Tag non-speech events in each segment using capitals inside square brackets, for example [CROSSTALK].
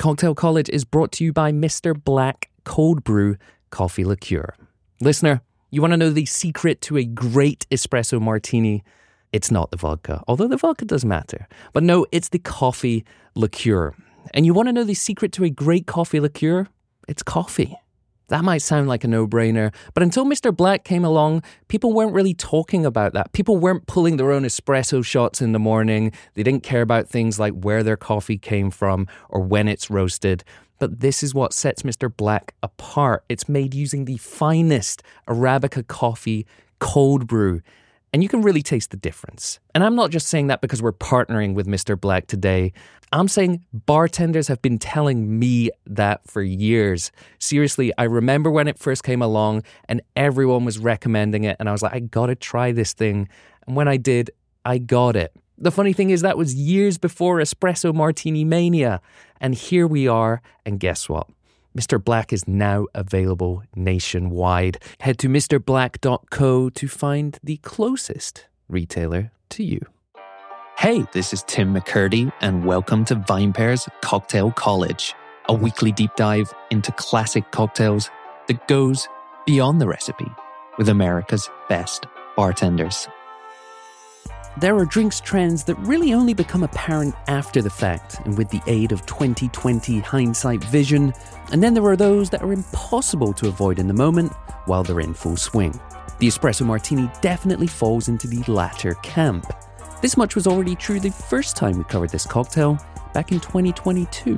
Cocktail College is brought to you by Mr. Black Cold Brew Coffee Liqueur. Listener, you want to know the secret to a great espresso martini? It's not the vodka, although the vodka does matter. But no, it's the coffee liqueur. And you want to know the secret to a great coffee liqueur? It's coffee. That might sound like a no brainer, but until Mr. Black came along, people weren't really talking about that. People weren't pulling their own espresso shots in the morning. They didn't care about things like where their coffee came from or when it's roasted. But this is what sets Mr. Black apart. It's made using the finest Arabica coffee cold brew and you can really taste the difference. And I'm not just saying that because we're partnering with Mr. Black today. I'm saying bartenders have been telling me that for years. Seriously, I remember when it first came along and everyone was recommending it. And I was like, I gotta try this thing. And when I did, I got it. The funny thing is, that was years before Espresso Martini Mania. And here we are. And guess what? Mr. Black is now available nationwide. Head to MrBlack.co to find the closest retailer to you. Hey, this is Tim McKirdy, and welcome to VinePair's Cocktail College, a weekly deep dive into classic cocktails that goes beyond the recipe with America's best bartenders. There are drinks trends that really only become apparent after the fact and with the aid of 2020 hindsight vision, and then there are those that are impossible to avoid in the moment while they're in full swing. The espresso martini definitely falls into the latter camp. This much was already true the first time we covered this cocktail back in 2022.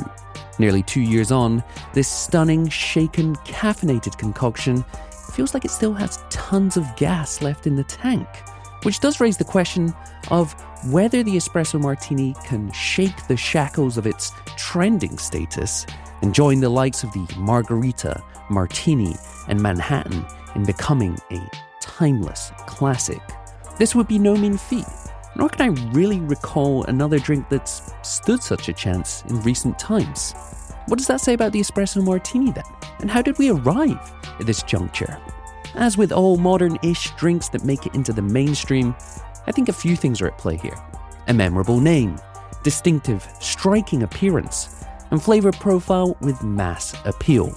Nearly two years on, this stunning, shaken, caffeinated concoction feels like it still has tons of gas left in the tank. Which does raise the question of whether the espresso martini can shake the shackles of its trending status and join the likes of the margarita, martini, and Manhattan in becoming a timeless classic. This would be no mean feat, nor can I really recall another drink that's stood such a chance in recent times. What does that say about the espresso martini then? And how did we arrive at this juncture? As with all modern ish drinks that make it into the mainstream, I think a few things are at play here a memorable name, distinctive, striking appearance, and flavour profile with mass appeal.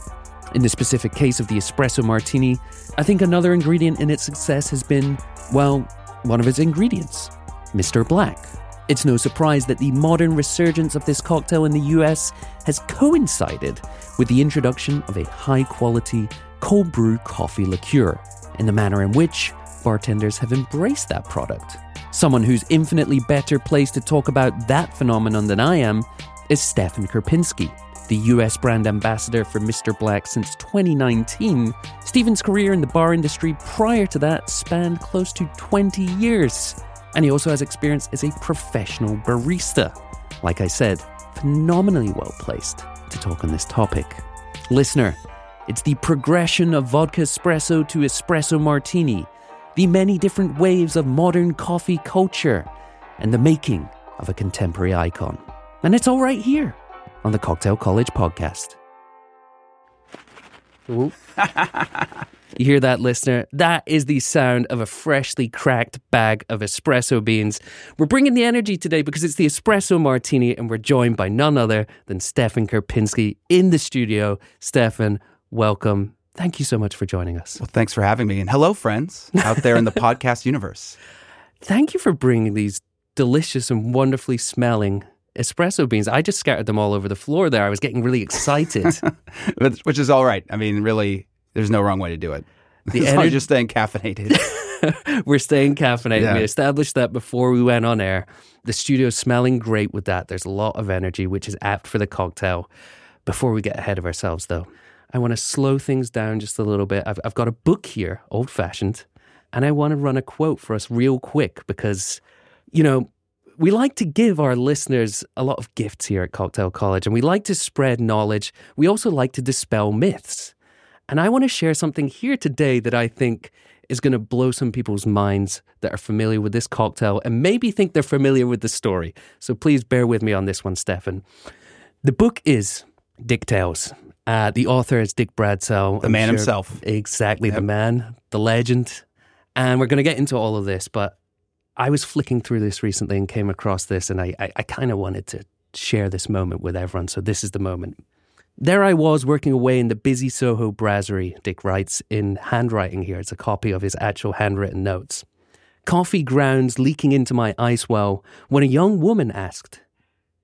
In the specific case of the espresso martini, I think another ingredient in its success has been, well, one of its ingredients Mr. Black. It's no surprise that the modern resurgence of this cocktail in the US has coincided with the introduction of a high quality cold brew coffee liqueur, in the manner in which bartenders have embraced that product. Someone who's infinitely better placed to talk about that phenomenon than I am is Stephen Kurpinsky. the US brand ambassador for Mr. Black since 2019. Stephen's career in the bar industry prior to that spanned close to 20 years, and he also has experience as a professional barista. Like I said, phenomenally well placed to talk on this topic. Listener, it's the progression of vodka espresso to espresso martini, the many different waves of modern coffee culture, and the making of a contemporary icon. And it's all right here on the Cocktail College podcast. [LAUGHS] you hear that, listener? That is the sound of a freshly cracked bag of espresso beans. We're bringing the energy today because it's the espresso martini, and we're joined by none other than Stephen Kurpinsky in the studio. Stephen, welcome. Thank you so much for joining us. Well, thanks for having me. And hello, friends out there in the [LAUGHS] podcast universe. Thank you for bringing these delicious and wonderfully smelling espresso beans. I just scattered them all over the floor there. I was getting really excited. [LAUGHS] Which is all right. I mean, really, there's no wrong way to do it. The [LAUGHS] as as you're staying caffeinated. We're staying caffeinated. Yeah. We established that before we went on air. The studio's smelling great with that. There's a lot of energy, which is apt for the cocktail. Before we get ahead of ourselves, though, I want to slow things down just a little bit. I've, I've got a book here, old fashioned, and I want to run a quote for us real quick because, you know, we like to give our listeners a lot of gifts here at Cocktail College, and we like to spread knowledge. We also like to dispel myths. And I want to share something here today that I think is going to blow some people's minds that are familiar with this cocktail and maybe think they're familiar with the story. So please bear with me on this one, Stephen. The book is Dick Tales uh, the author is Dick Bradsell. The I'm man sure himself. Exactly, yep. the man, the legend. And we're going to get into all of this, but I was flicking through this recently and came across this, and I, I, I kind of wanted to share this moment with everyone. So this is the moment. There I was working away in the busy Soho brasserie, Dick writes in handwriting here. It's a copy of his actual handwritten notes. Coffee grounds leaking into my ice well when a young woman asked,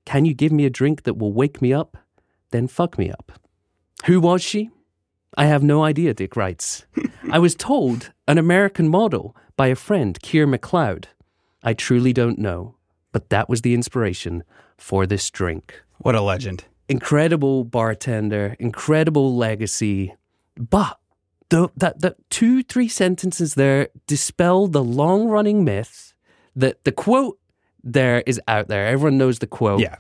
Can you give me a drink that will wake me up? Then fuck me up. Who was she? I have no idea, Dick writes. I was told an American model by a friend, Keir McLeod. I truly don't know, but that was the inspiration for this drink. What a legend. Incredible bartender, incredible legacy. But the, that, that two, three sentences there dispel the long running myth that the quote there is out there. Everyone knows the quote. Yeah.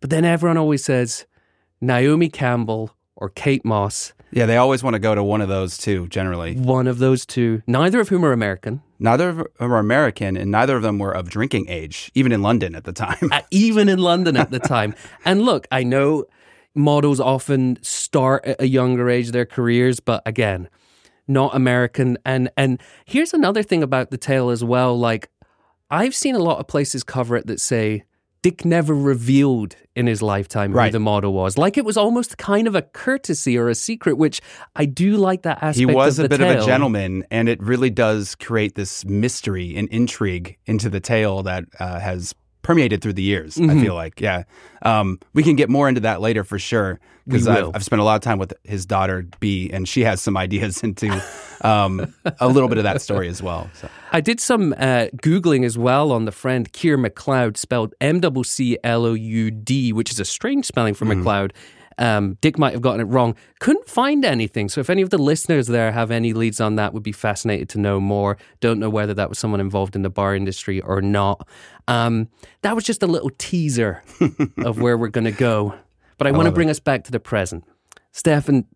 But then everyone always says Naomi Campbell or Kate Moss yeah, they always want to go to one of those two, generally. One of those two, neither of whom are American. Neither of them are American, and neither of them were of drinking age, even in London at the time. [LAUGHS] uh, even in London at the time. [LAUGHS] and look, I know models often start at a younger age their careers, but again, not American. And and here's another thing about the tale as well. Like I've seen a lot of places cover it that say Dick never revealed in his lifetime who right. the model was. Like it was almost kind of a courtesy or a secret, which I do like that aspect. He was a bit tale. of a gentleman, and it really does create this mystery and intrigue into the tale that uh, has permeated through the years. Mm-hmm. I feel like, yeah, um, we can get more into that later for sure because I've, I've, spent a lot of time with his daughter Bea, and she has some ideas [LAUGHS] into um, a little bit of that story as well. So. I did some uh, googling as well on the friend Keir McLeod, spelled M W C L O U D, which is a strange spelling for mm. McLeod. Um, Dick might have gotten it wrong. Couldn't find anything. So if any of the listeners there have any leads on that, would be fascinated to know more. Don't know whether that was someone involved in the bar industry or not. Um, that was just a little teaser [LAUGHS] of where we're going to go. But I, I want to bring it. us back to the present. Stephen,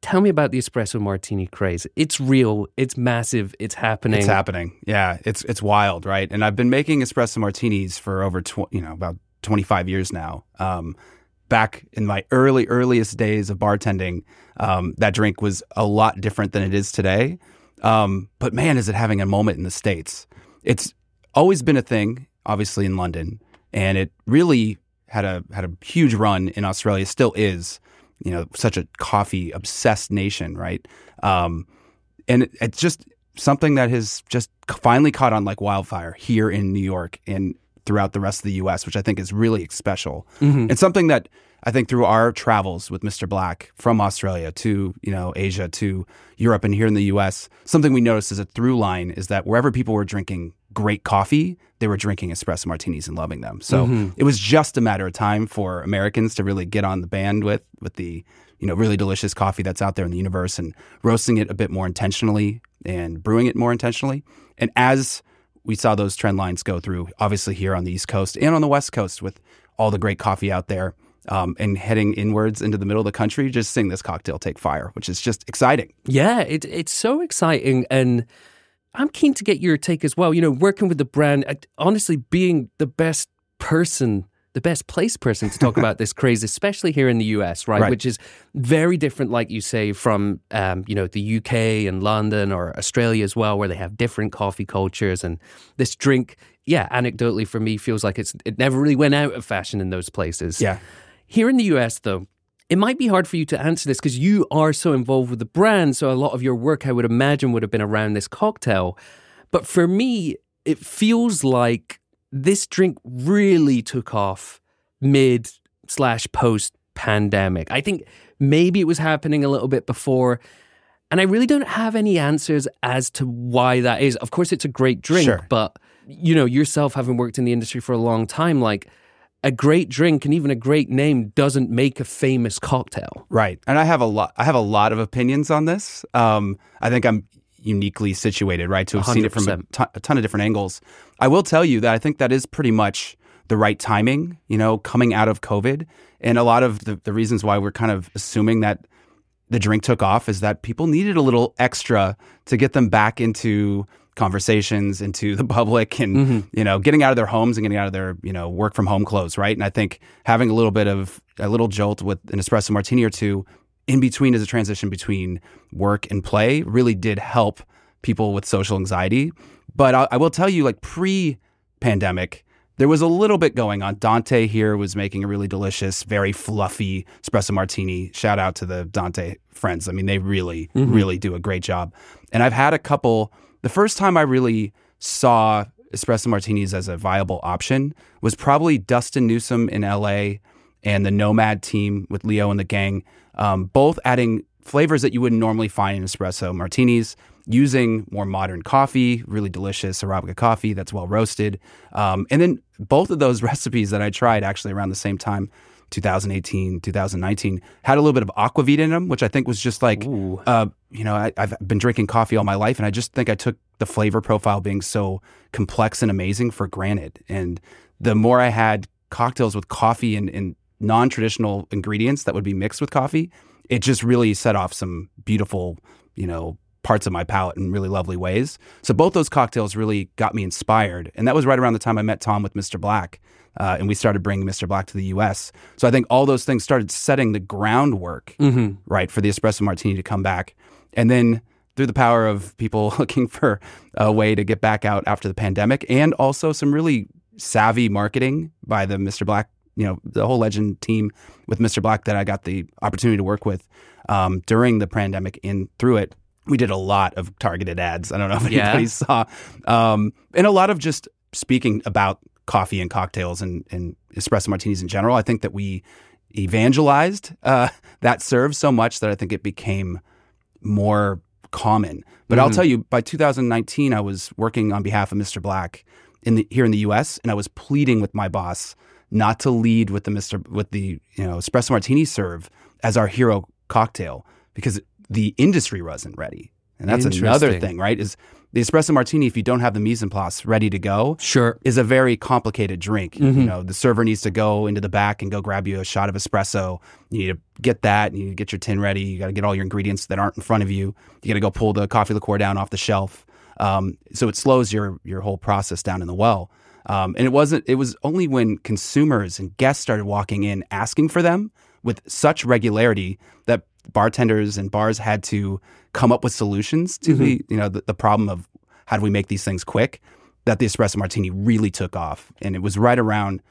tell me about the espresso martini craze. It's real. It's massive. It's happening. It's happening. Yeah, it's it's wild, right? And I've been making espresso martinis for over tw- you know about 25 years now. Um, back in my early earliest days of bartending, um, that drink was a lot different than it is today. Um, but man, is it having a moment in the states? It's always been a thing, obviously in London, and it really had a had a huge run in Australia. Still is, you know, such a coffee obsessed nation, right? Um, and it, it's just something that has just finally caught on like wildfire here in New York and throughout the rest of the U.S., which I think is really special. Mm-hmm. And something that I think through our travels with Mr. Black from Australia to you know Asia to Europe and here in the U.S., something we noticed as a through line is that wherever people were drinking great coffee, they were drinking espresso martinis and loving them. So mm-hmm. it was just a matter of time for Americans to really get on the band with with the you know really delicious coffee that's out there in the universe and roasting it a bit more intentionally and brewing it more intentionally. And as we saw those trend lines go through, obviously here on the East Coast and on the West Coast with all the great coffee out there. Um, and heading inwards into the middle of the country, just seeing this cocktail take fire, which is just exciting. Yeah, it, it's so exciting. And I'm keen to get your take as well. You know, working with the brand, honestly, being the best person the best placed person to talk about this [LAUGHS] craze, especially here in the US, right? right? Which is very different, like you say, from um, you know the UK and London or Australia as well, where they have different coffee cultures. And this drink, yeah, anecdotally for me, feels like it's it never really went out of fashion in those places. Yeah. Here in the US, though, it might be hard for you to answer this because you are so involved with the brand. So a lot of your work, I would imagine, would have been around this cocktail. But for me, it feels like this drink really took off mid slash post pandemic. I think maybe it was happening a little bit before. And I really don't have any answers as to why that is. Of course, it's a great drink, sure. but you know, yourself having worked in the industry for a long time, like a great drink and even a great name doesn't make a famous cocktail. Right. And I have a lot I have a lot of opinions on this. Um, I think I'm uniquely situated, right, to have 100%. seen it from a, ton, ton of different angles. I will tell you that I think that is pretty much the right timing, you know, coming out of COVID. And a lot of the, the reasons why we're kind of assuming that the drink took off is that people needed a little extra to get them back into conversations into the [LAUGHS] public and mm-hmm. you know getting out of their homes and getting out of their you know work from home clothes right and i think having a little bit of a little jolt with an espresso martini or two in between as a transition between work and play really did help people with social anxiety. But I, I will tell you, like pre pandemic, there was a little bit going on. Dante here was making a really delicious, very fluffy espresso martini. Shout out to the Dante friends. I mean, they really, mm-hmm. really do a great job. And I've had a couple. The first time I really saw espresso martinis as a viable option was probably Dustin Newsom in LA and the Nomad team with Leo and the gang, um, both adding flavors that you wouldn't normally find in espresso martinis using more modern coffee, really delicious Arabica coffee that's well roasted. Um, and then both of those [LAUGHS] recipes that I tried actually around the same time, 2018, 2019, had a little bit of aquavit in them, which I think was just like, uh, you know, I, have been drinking coffee all my life, and I just think I took the flavor profile being so complex and amazing for granted. And the more I had cocktails with coffee and, and non traditional ingredients that would be mixed with coffee, it just really set off some beautiful, you know, parts of my palate in really lovely ways. So both those cocktails really got me inspired, and that was right around the time I met Tom with Mr. Black, uh, and we started bringing Mr. Black to the U.S. So I think all those things started setting the groundwork, mm-hmm. right, for the espresso martini to come back, and then through the power of people [LAUGHS] looking for a way to get back out after the pandemic, and also some really savvy marketing by the Mr. Black, you know, the whole legend team with Mr. Black that I got the opportunity to work with um, during the pandemic and through it we did a lot of targeted ads. I don't know if anybody yeah. saw, um, and a lot of just speaking about coffee and cocktails and, and espresso martinis in general. I think that we evangelized uh, that serve so much that I think it became more common. But mm-hmm. I'll tell you, by 2019, I was working on behalf of Mr. Black in the, here in the U.S. and I was pleading with my boss not to lead with the Mr. with the you know espresso martini serve as our hero cocktail because the industry wasn't ready. And that's another thing, right? Is the espresso martini, if you don't have the mise en place ready to go, sure, is a very complicated drink. Mm-hmm. You know, the server needs to go into the back and go grab you a shot of espresso. You need to get that. You need to get your tin ready. You got to get all your ingredients that aren't in front of you. You got to go pull the coffee liqueur down off the shelf. Um, so it slows your your whole process down in the well. Um, and it wasn't. It was only when consumers and guests started walking in asking for them with such regularity that bartenders and bars had to come up with solutions to mm-hmm. the you know the, the problem of how do we make these things quick that the espresso martini really took off and it was right around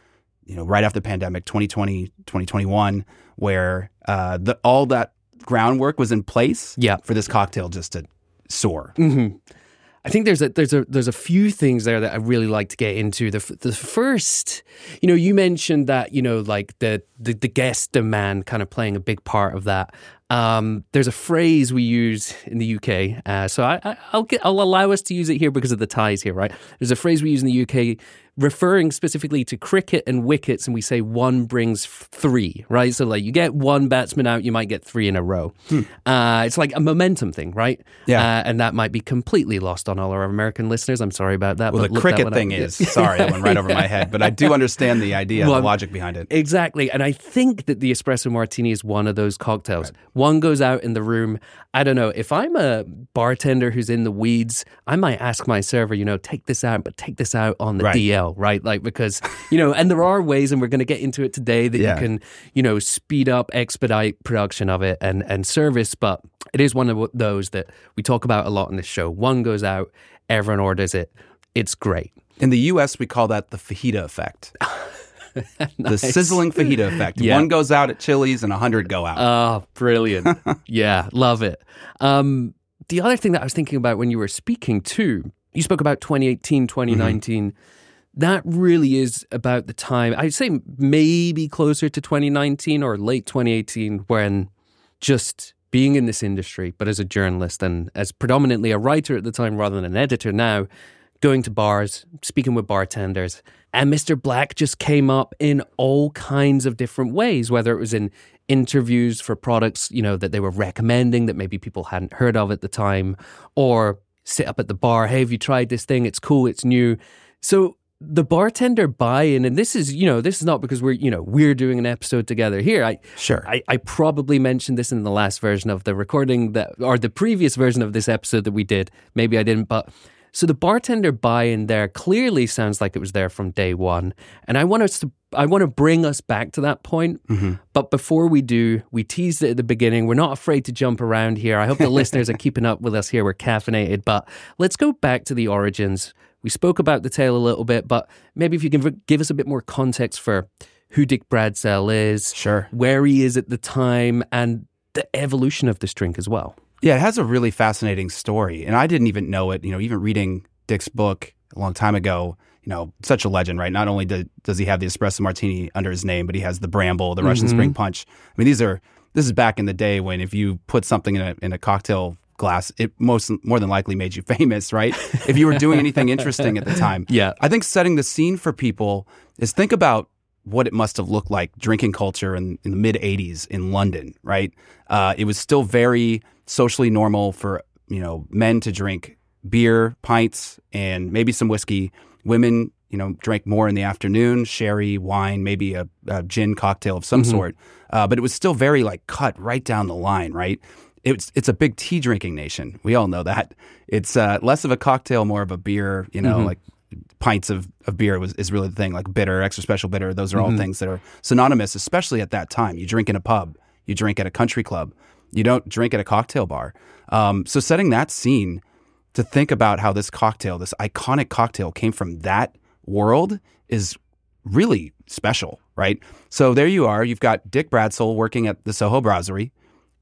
you know right after the pandemic 2020 2021 where uh, the, all that groundwork was in place yeah. for this cocktail just to soar mm-hmm. I think there's a there's a there's a few things there that I really like to get into. The the first, you know, you mentioned that you know like the the, the guest demand kind of playing a big part of that. Um, there's a phrase we use in the UK, uh, so I, will get, I'll allow us to use it here because of the ties here, right? There's a phrase we use in the UK referring specifically to cricket and wickets, and we say one brings three, right? So like you get one batsman out, you might get three in a row. Hmm. Uh, it's like a momentum thing, right? Yeah, uh, and that might be completely lost on all our American listeners. I'm sorry about that. Well, the cricket thing up. is sorry, that went right [LAUGHS] over my head, but I do understand the idea, well, the logic behind it. Exactly, and I think that the espresso martini is one of those cocktails. Right. One goes out in the room. I don't know if I'm a bartender who's in the weeds. I might ask my server, you know, take this out, but take this out on the right. DL right? Like, because, you know, and there are ways, and we're going to get into it today, that yeah. you can, you know, speed up, expedite production of it and, and service. But it is one of those that we talk about a lot in this show. One goes out, everyone orders it. It's great. In the US, we call that the fajita effect. [LAUGHS] nice. The sizzling fajita effect. Yeah. One goes out at Chili's and a hundred go out. Oh, brilliant. [LAUGHS] yeah, love it. Um, the other thing that I was thinking about when you were speaking too, you spoke about 2018, 2019. Mm-hmm that really is about the time, I'd say maybe closer to 2019 or late 2018, when just being in this industry, but as a journalist and as predominantly a writer at the time rather than an editor now, going to bars, speaking with bartenders. And Mr. Black just came up in all kinds of different ways, whether it was in interviews for products, you know, that they were recommending that maybe people hadn't heard of at the time, or sit up at the bar, hey, have you tried this thing? It's cool, it's new. So the bartender buy-in and this is you know this is not because we're you know we're doing an episode together here. I sure. I, I probably mentioned this in the last version of the recording that or the previous version of this episode that we did. Maybe i didn't but so the bartender buy-in there clearly sounds like it was there from day one and i want us to i want to bring us back to that point. Mm-hmm. but before we do we teased it at the beginning. We're not afraid to jump around here. I hope the [LAUGHS] listeners are keeping up with us here. We're caffeinated but let's go back to the origins we spoke about the tale a little bit, but maybe if you can give us a bit more context for who Dick Bradsell is, Sure. where he is at the time, and the evolution of this drink as well. Yeah, it has a really fascinating story, and I didn't even know it. You know, even reading Dick's book a long time ago. You know, such a legend, right? Not only do, does he have the espresso martini under his name, but he has the Bramble, the Russian mm-hmm. Spring Punch. I mean, these are this is back in the day when if you put something in a in a cocktail glass, it most more than likely made you [LAUGHS] famous, right? if you were doing anything interesting at the [LAUGHS] time. Yeah. I think setting the scene for people is think about what it must have looked like drinking culture in, in the mid 80s in London, right? Uh, it was still very socially normal for, you know, men to drink beer, pints, and maybe some whiskey. Women, you know, drank more in the afternoon, sherry, wine, maybe a, a gin cocktail of some sort. Uh, but it was still very like cut right down the line, right? It's it's a big tea drinking nation. We all know that. It's uh, less of a cocktail, more of a beer. You know, like pints of, of beer was is really the thing. Like bitter, extra special bitter. Those are all things that are synonymous, especially at that time. You drink in a pub, you drink at a country club, you don't drink at a cocktail bar. Um, so setting that scene to think about how this cocktail, this iconic cocktail, came from that world is really special, right? So there you are. You've got Dick Bradsell working at the Soho Brasserie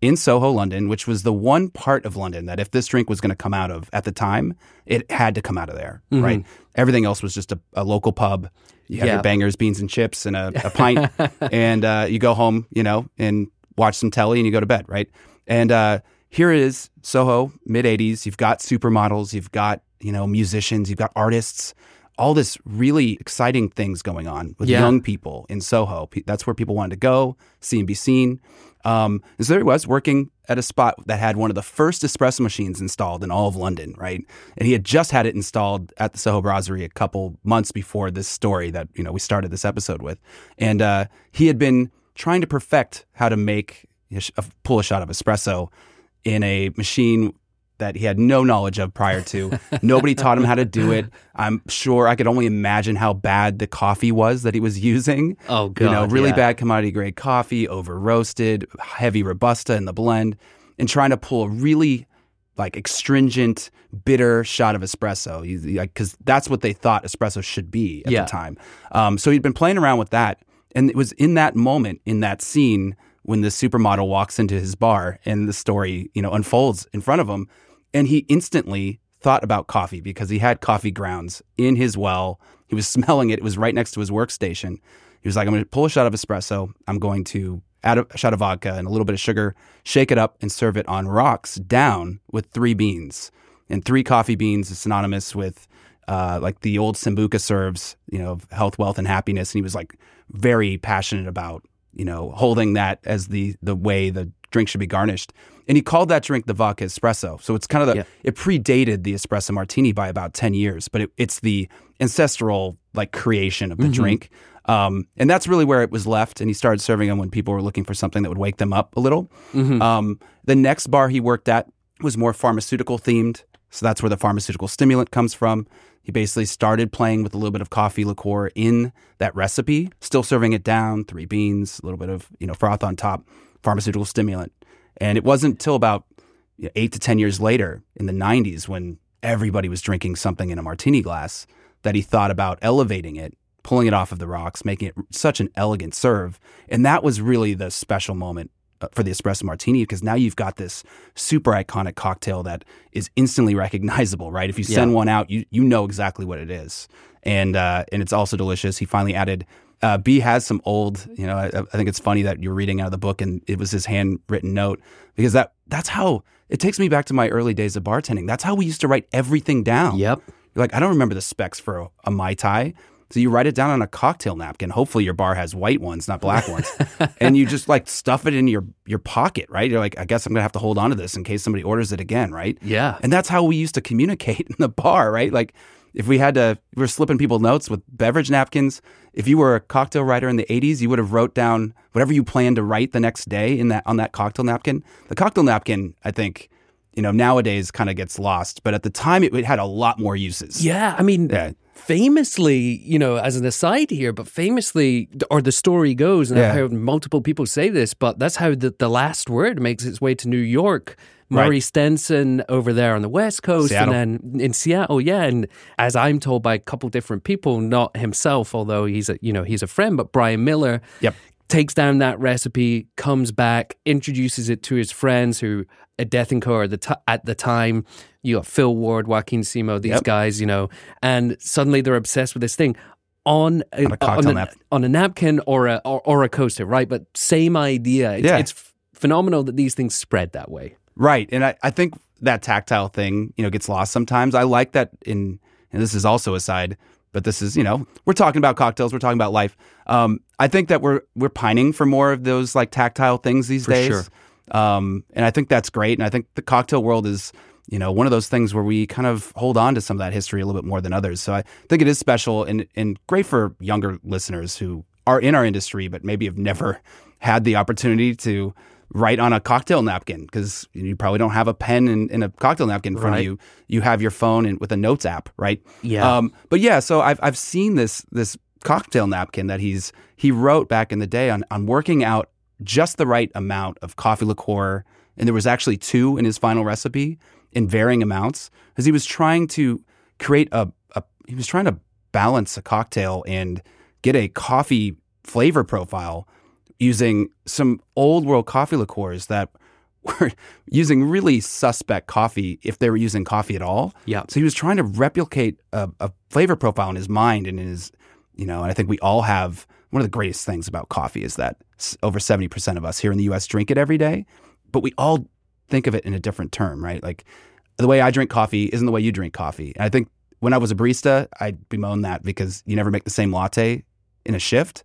in Soho, London, which was the one part of London that if this drink was going to come out of at the time, it had to come out of there, right? Everything else was just a, a local pub. You have Yeah. your bangers, beans and chips, and a, [LAUGHS] a pint, and uh, you go home, you know, and watch some telly, and you go to bed, right? And uh, here it is, Soho, mid '80s. You've got supermodels, you've got you know musicians, you've got artists, all this really exciting things going on with Yeah. young people in Soho. That's where people wanted to go, see and be seen. Um, and so there he was working at a spot that had one of the first espresso machines installed in all of London, right? And he had just had it installed at the Soho Brasserie a couple months before this story that you know we started this episode with, and uh, he had been trying to perfect how to make a pull a shot of espresso in a machine that he had no knowledge of prior to. [LAUGHS] Nobody taught him how to do it. I'm sure I could only imagine how bad the coffee was that he was using. Oh, You know, God, really yeah. bad commodity grade coffee, over roasted, heavy robusta in the blend, and trying to pull a really like astringent, bitter shot of espresso. Because that's what they thought espresso should be at Yeah. the time. Um, so he'd been playing around with that, and it was in that moment, in that scene, when the supermodel walks into his bar and the story, you know, unfolds in front of him, and he instantly thought about coffee because he had coffee grounds in his well. He was [LAUGHS] smelling it. It was right next to his workstation. He was like, I'm going to pull a shot of espresso. I'm going to add a shot of vodka and a little bit of sugar, shake it up, and serve it on rocks down with three beans. And three coffee beans is synonymous with uh, like the old Sambuca serves, you know, health, wealth, and happiness. And he was like very passionate about, you know, holding that as the the way the drink should be garnished. And he called that drink the vodka espresso. So it's kind of the Yeah. it predated the espresso martini by about 10 years, but it, it's the ancestral like creation of the drink. Um, and that's really where it was left. And he started serving them when people were looking for something that would wake them up a little. Um, the next bar he worked at was more pharmaceutical themed. So that's where the pharmaceutical stimulant comes from. He basically started playing with a little bit of coffee liqueur in that recipe, still serving it down, three beans, a little bit of you know froth on top, pharmaceutical stimulant. And it wasn't until about you know, eight to ten years later, in the '90s, when everybody was drinking something in a martini glass, that he thought about elevating it, pulling it off of the rocks, making it such an elegant serve. And that was really the special moment uh, for the espresso martini because now you've got this super iconic cocktail that is instantly [LAUGHS] recognizable, right? If you send Yeah. one out, you you know exactly what it is, and uh, and it's also delicious. He finally added. Uh, Bea has some old, you know. I, I think it's funny that you're reading out of the book and it was his handwritten note because that that's how it takes me back to my early days of bartending. That's how we used to write everything down. Yep. You're like, I don't remember the specs for a, a Mai Tai. So you write it down on a cocktail napkin. Hopefully your bar has white ones, not black ones. [LAUGHS] and you just like stuff it in your, your pocket, right? You're like, I guess I'm going to have to hold on to this in case somebody orders it again, right? Yeah. And that's how we used to communicate [LAUGHS] in the bar, right? Like if we had to, we were slipping people notes with beverage napkins. If you were a cocktail writer in the 80s, you would have wrote down whatever you planned to write the next day in that on that cocktail napkin. The cocktail napkin, I think, you know, nowadays kind of gets lost, but at the time it, it had a lot more uses. Yeah, I mean, Yeah. famously, you know, as an aside here, but famously, or the story goes, and I've heard multiple people say this, but that's how the, the last word makes its way to New York. Murray Right. Stenson over there on the West Coast, Seattle. and then in Seattle, yeah. And as I'm told by a couple different people, not himself, although he's a you know he's a friend, but Brian Miller, Yep. takes down that recipe, comes back, introduces it to his friends who at Death and Co. The t- at the time. You got Phil Ward, Joaquin Simo, these Yep. guys, you know, and suddenly they're obsessed with this thing on a, On a cocktail on napkin. on a napkin or a or, or a coaster, right? But same idea. It's, Yeah. it's phenomenal that these things spread that way. Right. And I, I think that tactile thing, you know, gets lost sometimes. I like that in, and this is also a side, but this is, you know, we're talking about cocktails, we're talking about life. Um, I think that we're we're pining for more of those like tactile things these For days. sure. Um, and I think that's great. And I think the cocktail world is, you know, one of those things where we kind of hold on to some of that history a little bit more than others. So I think it is special and and great for younger listeners who are in our industry but maybe have never had the opportunity to write on a cocktail napkin because you probably don't have a pen and, and a cocktail napkin in front Right. of you. You have your phone and with a notes app, right? Yeah. Um, but yeah, so I've I've seen this this cocktail napkin that he's he wrote back in the day on on working out just the right amount of coffee liqueur, and there was actually two in his final recipe in varying amounts because he was trying to create a, a he was trying to balance a cocktail and get a coffee flavor profile using some old world coffee liqueurs that [LAUGHS] were using really suspect coffee if they were using coffee at all. Yeah. So he was trying to replicate a, a flavor profile in his mind and in his, you know, and I think we all have one of the greatest things about coffee is that over 70% of us here in the US drink it every day, but we all think of it in a different term, right? Like the way I drink coffee isn't the way you drink coffee. And I think when I was a barista, I bemoan that because you never make the same latte in a shift,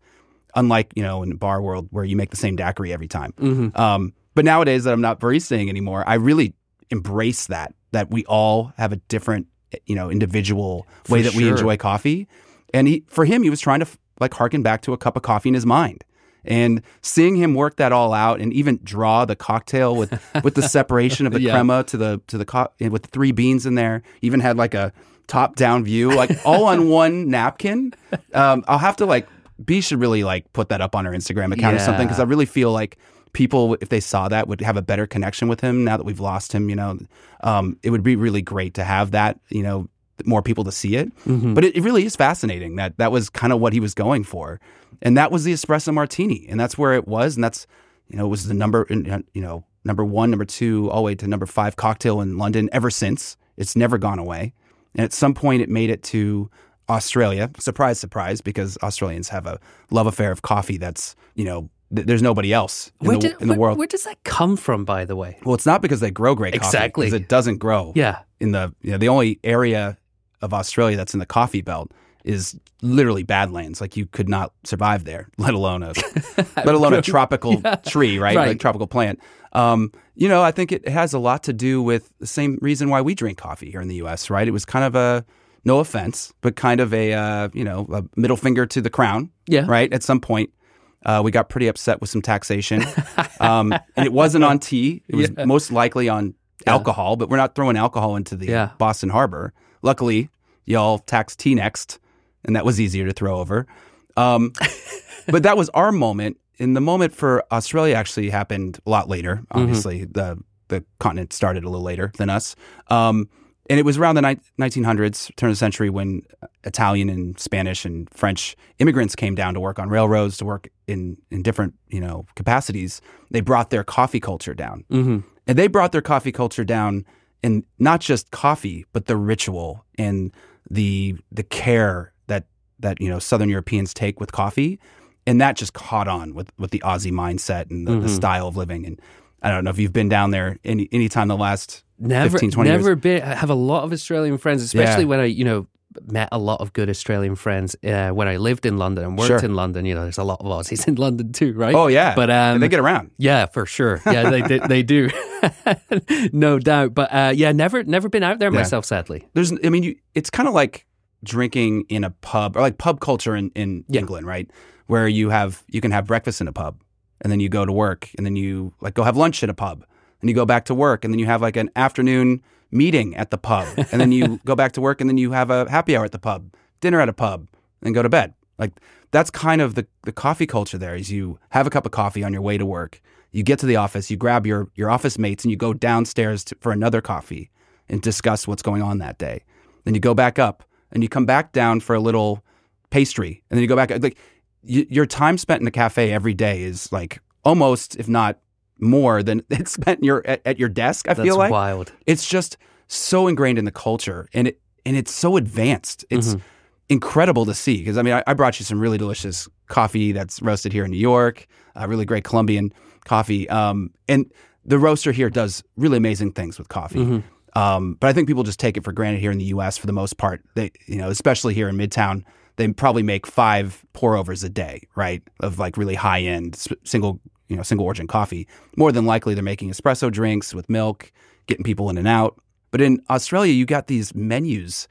unlike, you know, in the bar world where you make the same daiquiri every time. hmm Um, but nowadays that I'm not baristaing anymore, I really embrace that that we all have a different, you know, individual For way that we enjoy coffee. And he, for him, he was trying to like harken back to a cup of coffee in his mind. And seeing him work that all out, and even draw the cocktail with [LAUGHS] with the separation of the Yeah. crema to the to the co- with the three beans in there, even had like a top down view, like all on one napkin. [LAUGHS] Um, I'll have to like Bea should really like put that up on her Instagram account or something because I really feel like people, if they saw that, would have a better connection with him now that we've lost him. You know, um, it would be really great to have that. You know, more people to see it. Mhm. But it, it really is fascinating that that was kind of what he was going for, and that was the espresso martini, and that's where it was, and that's you know it was the number you know number one, number two, all the way to number five cocktail in London ever since. It's never gone away, and at some point it made it to Australia. Surprise, surprise, because Australians have a love affair of coffee. That's you know th- there's nobody else in, Where, the, did- in the where- world. where does that come from, by the way? well, it's not because they grow great coffee. Exactly. Because it doesn't grow Yeah. in the you know the only area of Australia that's in the coffee belt is literally badlands. Like you could not survive there, [LAUGHS] let alone a [LAUGHS] let alone a tropical tree, right? Right. Like tropical plant. Um, you know, I think it has a lot to do with the same reason why we drink coffee here in the U.S. Right? It was kind of a no offense, but kind of a uh, you know a middle finger to the crown. Yeah. Right. At some point, uh, we got pretty upset with some taxation, [LAUGHS] um, and it wasn't on tea. It was Yeah. most likely on alcohol, but we're not throwing alcohol into the Yeah. Boston Harbor. Luckily, y'all taxed tea next, and that was easier to throw over. Um, [LAUGHS] but that was our moment. And the moment for Australia actually happened a lot later. Mm-hmm. Obviously, the the continent started a little later than us. Um, and it was around the ni- 1900s, turn of the century, when Italian and Spanish and French immigrants came down to work on railroads, to work in in different you know capacities. They brought their coffee culture down, hmm and they brought their coffee culture down in not just coffee, but the ritual and the the care that that you know Southern Europeans take with coffee, and that just caught on with with the Aussie mindset and the, the Mhm. style of living. And I don't know if you've been down there any any time the last Never, 15, 20 years. never been. I have a lot of Australian friends, especially Yeah. when I, you know, met a lot of good Australian friends uh, when I lived in London and worked Sure. in London. You know, there's a lot of Aussies [LAUGHS] in London too, right? Oh yeah, But um, and they get around. yeah, for sure. Yeah, they they, they do, [LAUGHS] no doubt. But uh, yeah, never never been out there Yeah. myself, sadly. There's I mean you, it's kind of like drinking in a pub or like pub culture in in Yeah. England, right? Where you have you can have breakfast in a pub and then you go to work and then you like go have lunch at a pub and you go back to work and then you have like an afternoon meeting at the pub and then you [LAUGHS] go back to work and then you have a happy hour at the pub, dinner at a pub, and go to bed. Like that's kind of the the coffee culture there is you have a cup of coffee on your way to work. You get to the office, you grab your your office mates, and you go downstairs to, for another coffee and discuss what's going on that day. Then you go back up and you come back down for a little pastry, and then you go back. Like y your time spent in the cafe every day is like almost, if not more than [LAUGHS] it's spent your at, at your desk. I That's feel like wild. it's just so ingrained in the culture, and it and it's so advanced. It's incredible to see because I mean I, I brought you some really delicious coffee that's roasted here in New York, uh, really great Colombian coffee, um, and the roaster here does really amazing things with coffee. Um, but I think people just take it for granted here in the U.S. for the most part. They, you know, especially here in Midtown, they probably make five pour overs a day, right? Of like really high end single, you know, single origin coffee. More than likely, they're making espresso drinks with milk, getting people in and out. But in Australia, you got these menus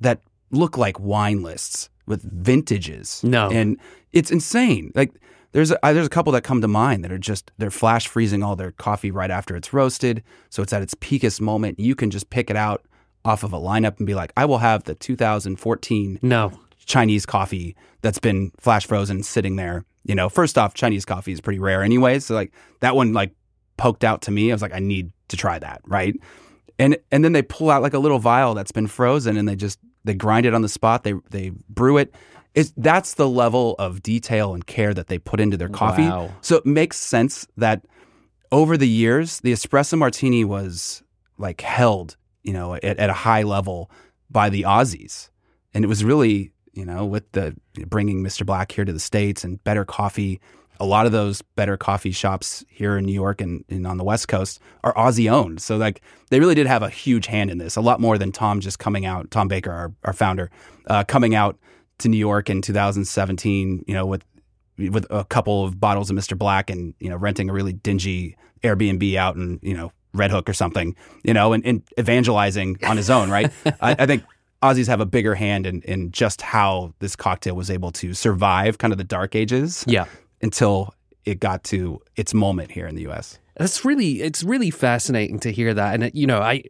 that look like wine lists with vintages. No. and it's insane. Like there's a, there's a couple that come to mind that are just they're flash freezing all their coffee right after it's roasted, so it's at its peakest moment. You can just pick it out off of a lineup and be like, I will have the 2014 No. Chinese coffee that's been flash frozen sitting there. You know, first off, Chinese coffee is pretty rare anyway. So like that one like poked out to me. I was like, I need to try that, right? And and then they pull out like a little vial that's been frozen and they just they grind it on the spot. They they brew it. It's that's the level of detail and care that they put into their coffee. Wow. So it makes sense that over the years, the espresso martini was like held, you know, at, at a high level by the Aussies, and it was really, you know, with the bringing Mr. Black here to the states and better coffee. A lot of those better coffee shops here in New York and, and on the West Coast are Aussie owned. So like they really did have a huge hand in this, a lot more than Tom just coming out, Tom Baker, our, our founder, uh, coming out to New York in 2017, you know, with with a couple of bottles of Mr. Black and you know renting a really dingy Airbnb out in you know Red Hook or something, you know, and, and evangelizing on his own, right? [LAUGHS] I, I think Aussies have a bigger hand in in just how this cocktail was able to survive kind of the dark ages Yeah. until it got to its moment here in the U.S. That's really it's really fascinating to hear that, and it, you know, I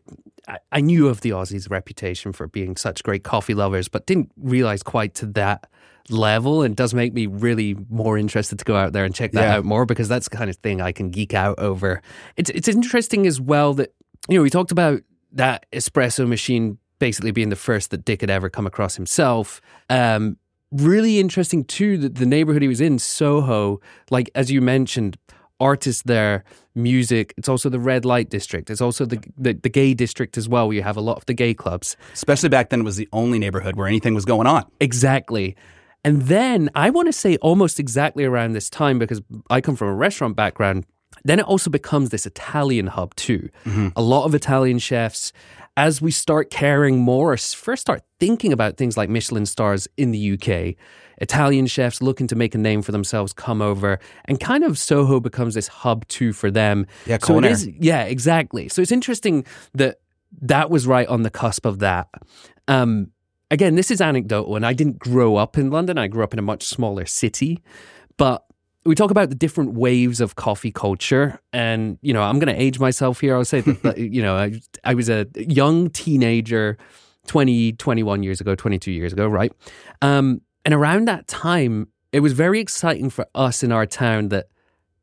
I- knew of the Aussies' reputation for being such great coffee lovers, but didn't realize quite to that level. And it does make me really more interested to go out there and check that Yeah. out more because that's the kind of thing I can geek out over. It's it's interesting as well that you know we talked about that espresso machine basically being the first that Dick had ever come across himself. Um, really interesting too that the neighborhood he was in, Soho, like as you mentioned, artists there, music. It's also the red light district. It's also the, the the gay district as well. Where you have a lot of the gay clubs. Especially back then, it was the only neighborhood where anything was going on. Exactly. And then I want to say almost exactly around this time because I come from a restaurant background. Then it also becomes this Italian hub too. A lot of Italian chefs, as we start caring more, or first start thinking about things like Michelin stars in the UK, Italian chefs looking to make a name for themselves come over, and kind of Soho becomes this hub too for them. Yeah, so it culinary. Yeah, exactly. So it's interesting that that was right on the cusp of that. Um, again, this is anecdotal, and I didn't grow up in London. I grew up in a much smaller city, but we talk about the different waves of coffee culture, and you know, I'm going to age myself here. I'll say that, you know, I, I was a young teenager 20, 21 years ago, 22 years ago, right? Um, and around that time, it was very exciting for us in our town that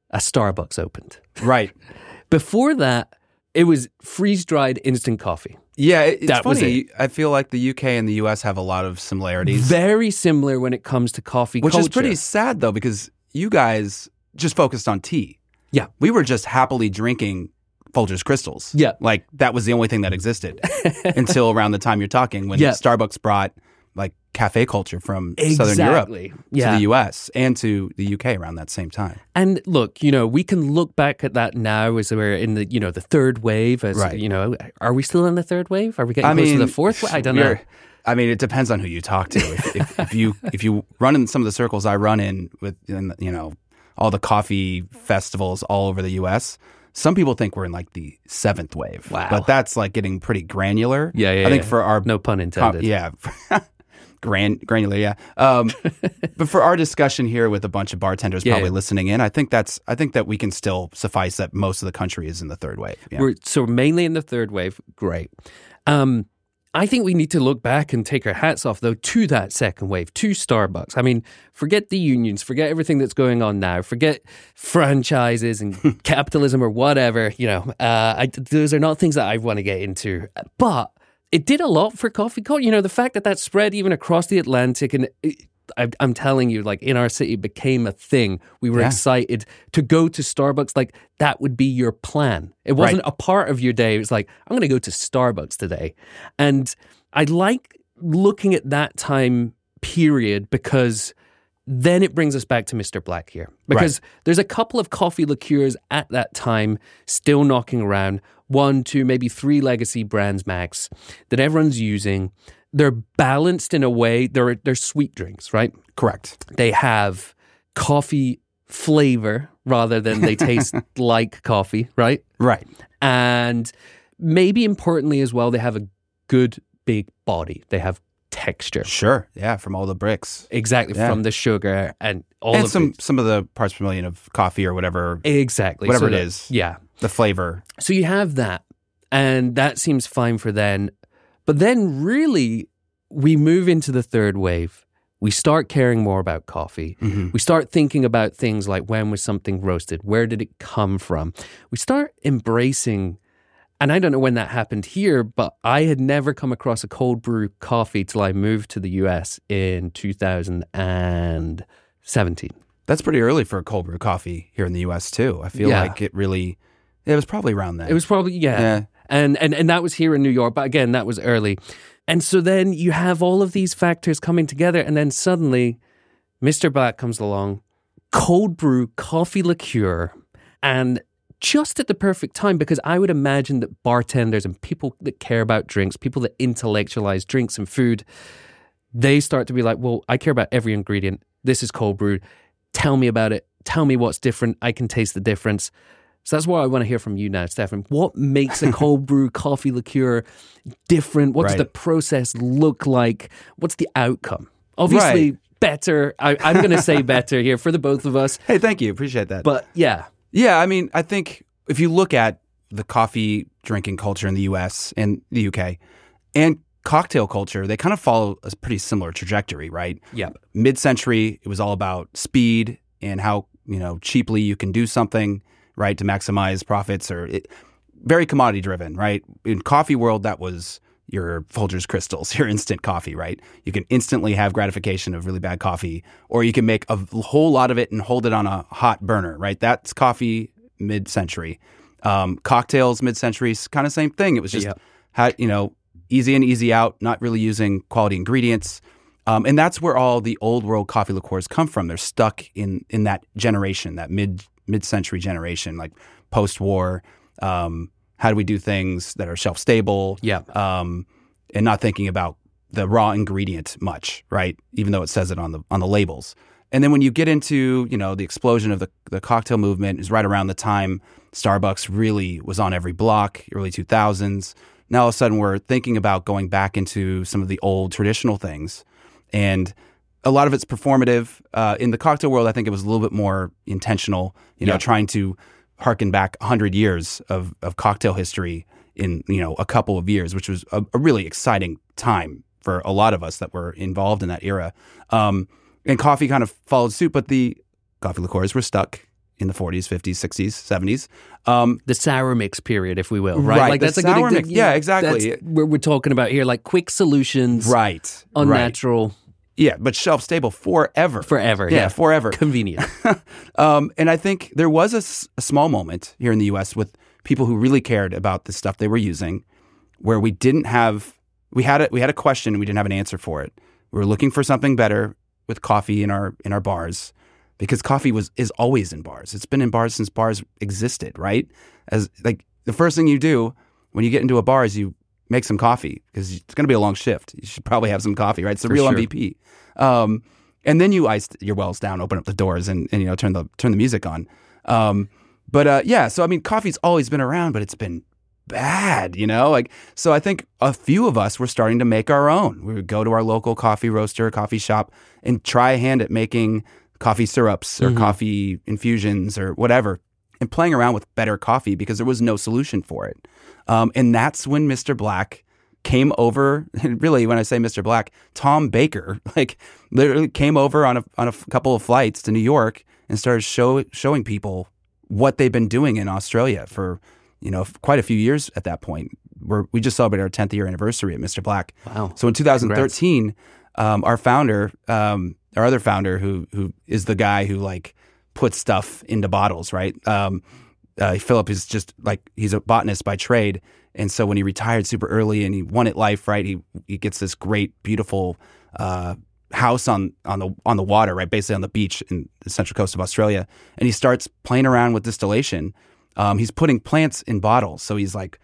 a Starbucks opened. Right. [LAUGHS] Before that, it was freeze dried instant coffee. Yeah, it's That was funny. I feel like the UK and the US have a lot of similarities. Very similar when it comes to coffee culture. Which culture. is pretty sad though, because you guys just focused on tea. Yeah. We were just happily drinking Folgers crystals. Yeah. Like that was the only thing that existed [LAUGHS] until around the time you're talking when Yeah. Starbucks brought like cafe culture from Southern Europe Exactly. to the US and to the UK around that same time. And look, you know, we can look back at that now as we're in the, you know, the third wave. As Right. you know, are we still in the third wave? Are we getting I close mean, to the fourth wave? I don't know. I mean, it depends on who you talk to. If, if, if you if you run in some of the circles I run in with, in, you know, all the coffee festivals all over the U.S., some people think we're in like the seventh wave. Wow. But that's like getting pretty granular. Yeah, yeah, I think yeah. for our No pun com- intended. yeah. [LAUGHS] Gran, granular, yeah. Um, [LAUGHS] but for our discussion here with a bunch of bartenders Yeah, probably yeah. listening in, I think that's I think that we can still suffice that most of the country is in the third wave. Yeah. We're so we're mainly in the third wave. Great. Um, I think we need to look back and take our hats off, though, to that second wave, to Starbucks. I mean, forget the unions, forget everything that's going on now, forget franchises and [LAUGHS] capitalism or whatever. You know, uh, I, those are not things that I want to get into. But it did a lot for coffee culture. You know, the fact that that spread even across the Atlantic and it, I, am telling you, like in our city, became a thing. We were Yeah. excited to go to Starbucks. Like that would be your plan. It wasn't a part of your day. It was like I'm going to go to Starbucks today, and I like looking at that time period because then it brings us back to Mr. Black here because there's a couple of coffee liqueurs at that time still knocking around one, two, maybe three legacy brands max that everyone's using. They're balanced in a way. They're they're sweet drinks, right? Correct. They have coffee flavor rather than they taste [LAUGHS] like coffee, right? Right. And maybe importantly as well, they have a good big body. They have texture. Sure. Yeah. From all the Brix. Exactly Yeah. from the sugar and all and of some the, some of the parts per million of coffee or whatever exactly whatever So it that- is. Yeah. the flavor. So you have that, and that seems fine for then. But then, really, we move into the third wave. We start caring more about coffee. Mhm. We start thinking about things like when was something roasted? Where did it come from? We start embracing, and I don't know when that happened here, but I had never come across a cold brew coffee till I moved to the US in 2017. That's pretty early for a cold brew coffee here in the U.S. too. I feel Yeah. like it really. It was probably around then. It was probably, yeah. Yeah. And, and and that was here in New York, but again, that was early. And so then you have all of these factors coming together, and then suddenly Mr. Black comes along, cold brew coffee liqueur, and just at the perfect time because I would imagine that bartenders and people that care about drinks, people that intellectualize drinks and food, they start to be like, well, I care about every ingredient. This is cold brewed. Tell me about it. Tell me what's different. I can taste the difference. So that's why I want to hear from you now, Stephen. What makes a cold [LAUGHS] brew coffee liqueur different? What does the process look like? What's the outcome? Obviously, Right. better. I, I'm going to say [LAUGHS] better here for the both of us. Hey, thank you. Appreciate that. But yeah, Yeah, I mean, I think if you look at the coffee drinking culture in the US and the UK and cocktail culture, they kind of follow a pretty similar trajectory, right? yeah, Mid century, it was all about speed and how, you know, cheaply you can do something, right, to maximize profits or it, very commodity driven, right? In coffee world, that was your Folgers crystals, [LAUGHS] your instant coffee, right? You can instantly have gratification of really bad coffee, or you can make a whole lot of it and hold it on a hot burner, right? That's coffee mid century. Um, cocktails mid century, kind of same thing. It was just had you know easy in, easy out, not really using quality ingredients. Um, and that's where all the old world coffee liqueurs come from. They're stuck in in that generation, that mid mid century generation, like post war. Um, how do we do things that are shelf stable? yeah, um, and not thinking about the raw ingredient much, right? Even though it says it on the on the labels. And then when you get into you know the explosion of the the cocktail movement is right around the time Starbucks really was on every block, early two thousands. Now all of a sudden we're thinking about going back into some of the old traditional things, and a lot of it's performative. Uh, in the cocktail world, I think it was a little bit more intentional. You know, Yeah. trying to harken back hundred years of of cocktail history in you know a couple of years, which was a, a really exciting time for a lot of us that were involved in that era. Um, and coffee kind of followed suit, but the coffee liqueurs were stuck in the 40s, 50s, 60s, 70s. Um, the sour mix period, if we will, right? Right, Like that's a good mix. Yeah, exactly. That's what we're talking about here, like quick solutions, right, right. Yeah, but shelf stable forever. forever. yeah, Yeah, forever. convenient. [LAUGHS] um, and I think there was a, s- a small moment here in the U.S. with people who really cared about the stuff they were using, where we didn't have we had a, we had a question and we didn't have an answer for it. We were looking for something better with coffee in our in our bars because coffee was is always in bars. It's been in bars since bars existed, right? As like the first thing you do when you get into a bar is you make some coffee because it's going to be a long shift. You should probably have some coffee, right? It's the For real sure. MVP. Um, and then you ice your wells down, open up the doors, and, and you know turn the turn the music on. Um, but uh, yeah, so I mean, coffee's always been around, but it's been bad, you know. Like so, I think a few of us were starting to make our own. We would go to our local coffee roaster, coffee shop, and try a hand at making coffee syrups or Mhm. coffee infusions or whatever, and playing around with better coffee because there was no solution for it. Um, and that's when Mr. Black came over. [LAUGHS] Really, when I say Mr. Black, Tom Baker, [LAUGHS] like literally came over on a on a f- couple of flights to New York and started show, showing people what they've been doing in Australia for you know quite a few years at that point. We're, we just celebrated our 10th year anniversary at Mr. Black. Wow. So in 2013, um, our founder, um, our other founder, who who is the guy who like puts stuff into bottles, right? Um, uh, Philip is just like he's a botanist by trade, and so when he retired super early and he won at life, right? He he gets this great, beautiful uh, house on on the on the water, right? Basically on the beach in the central coast of Australia, and he starts playing around with distillation. Um, he's putting plants in bottles, so he's like,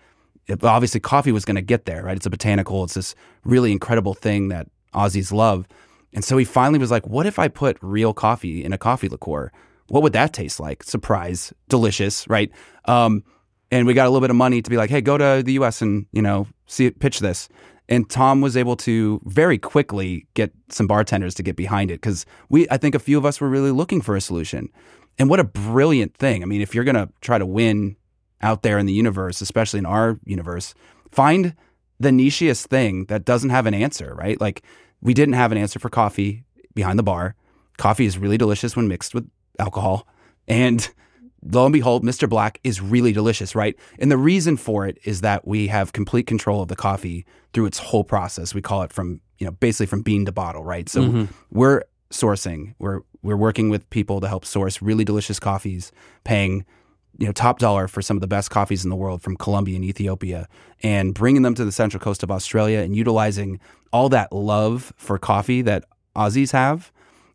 obviously coffee was going to get there, right? It's a botanical. It's this really incredible thing that Aussies love. And so he finally was like, what if I put real coffee in a coffee liqueur? What would that taste like? Surprise, delicious, right? Um, and we got a little bit of money to be like, hey, go to the US and, you know, see pitch this. And Tom was able to very quickly get some bartenders to get behind it because we, I think a few of us were really looking for a solution. And what a brilliant thing. I mean, if you're to try to win out there in the universe, especially in our universe, find the nichiest thing that doesn't have an answer, right? Like we didn't have an answer for coffee behind the bar. Coffee is really delicious when mixed with alcohol. And lo and behold, Mr. Black is really delicious, right? And the reason for it is that we have complete control of the coffee through its whole process. We call it from, you know, basically from bean to bottle, right? So Mm-hmm. we're sourcing, we're we're working with people to help source really delicious coffees, paying you know top dollar for some of the best coffees in the world from Colombia and Ethiopia and bringing them to the central coast of Australia and utilizing all that love for coffee that Aussies have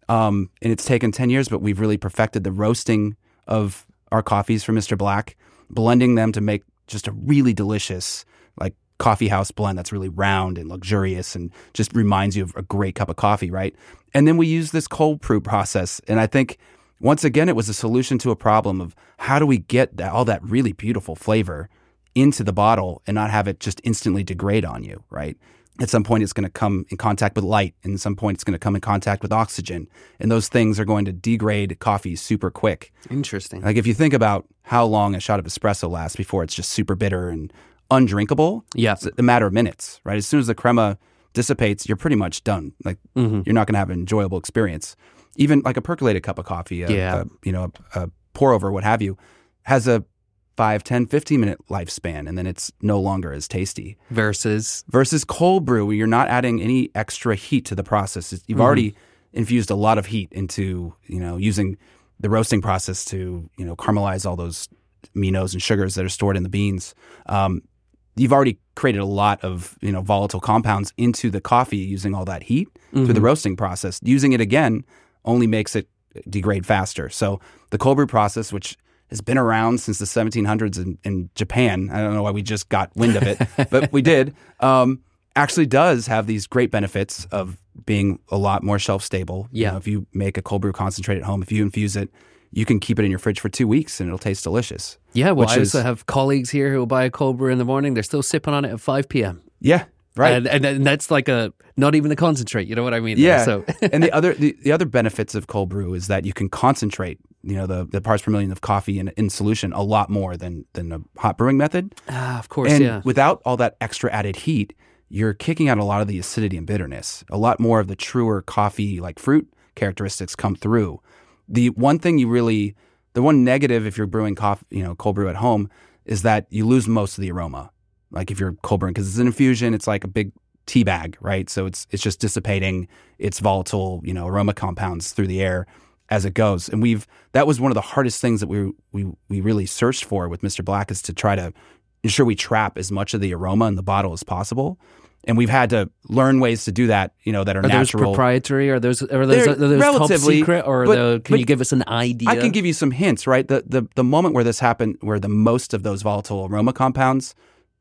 um, and it's taken 10 years but we've really perfected the roasting of our coffees for Mr. Black blending them to make just a really delicious like coffee house blend that's really round and luxurious and just reminds you of a great cup of coffee right and then we use this cold brew process and I think once again, it was a solution to a problem of how do we get that, all that really beautiful flavor into the bottle and not have it just instantly degrade on you, right? At some point, it's going to come in contact with light, and at some point, it's going to come in contact with oxygen, and those things are going to degrade coffee super quick. Interesting. Like if you think about how long a shot of espresso lasts before it's just super bitter and undrinkable, Yeah. it's a matter of minutes, right? As soon as the crema dissipates, you're pretty much done. Like Mm-hmm. you're not going to have an enjoyable experience. Even like a percolated cup of coffee, a, Yeah. a, you know, a, a pour over, what have you, has a 5, 10, 15 minute lifespan, and then it's no longer as tasty. Versus, Versus cold brew, where you're not adding any extra heat to the process. You've already infused a lot of heat into, you know, using the roasting process to, you know, caramelize all those aminos and sugars that are stored in the beans. Um, you've already created a lot of you know volatile compounds into the coffee using all that heat through the roasting process. Using it again only makes it degrade faster. So the cold brew process, which has been around since the 1700s in, in Japan, I don't know why we just got wind of it, [LAUGHS] but we did. Um, actually, does have these great benefits of being a lot more shelf stable. You Yeah. know, if you make a cold brew concentrate at home, if you infuse it, you can keep it in your fridge for two weeks and it'll taste delicious. yeah, well, Which I also is- have colleagues here who will buy a cold brew in the morning. They're still sipping on it at 5 p.m. Yeah, right. And, and, and that's like a, not even a concentrate. You know what I mean? Yeah. So, [LAUGHS] and the other the, the other benefits of cold brew is that you can concentrate, you know, the, the parts per million of coffee in, in solution a lot more than than a hot brewing method. ah, of course, And yeah. without all that extra added heat, you're kicking out a lot of the acidity and bitterness. A lot more of the truer coffee like fruit characteristics come through. The one thing you really the one negative if you're brewing coffee, you know, cold brew at home is that you lose most of the aroma. Like if you're cold brewing because it's an infusion, it's like a big tea bag, right? So it's it's just dissipating its volatile, you know, aroma compounds through the air as it goes. And we've that was one of the hardest things that we we we really searched for with Mr. Black is to try to ensure we trap as much of the aroma in the bottle as possible. And we've had to learn ways to do that, you know, that are, Are those natural. proprietary? Are those are those, are those top relatively, secret? Or but- the, can you give us an idea? I can give you some hints, right? The, the the moment where this happened, where the most of those volatile aroma compounds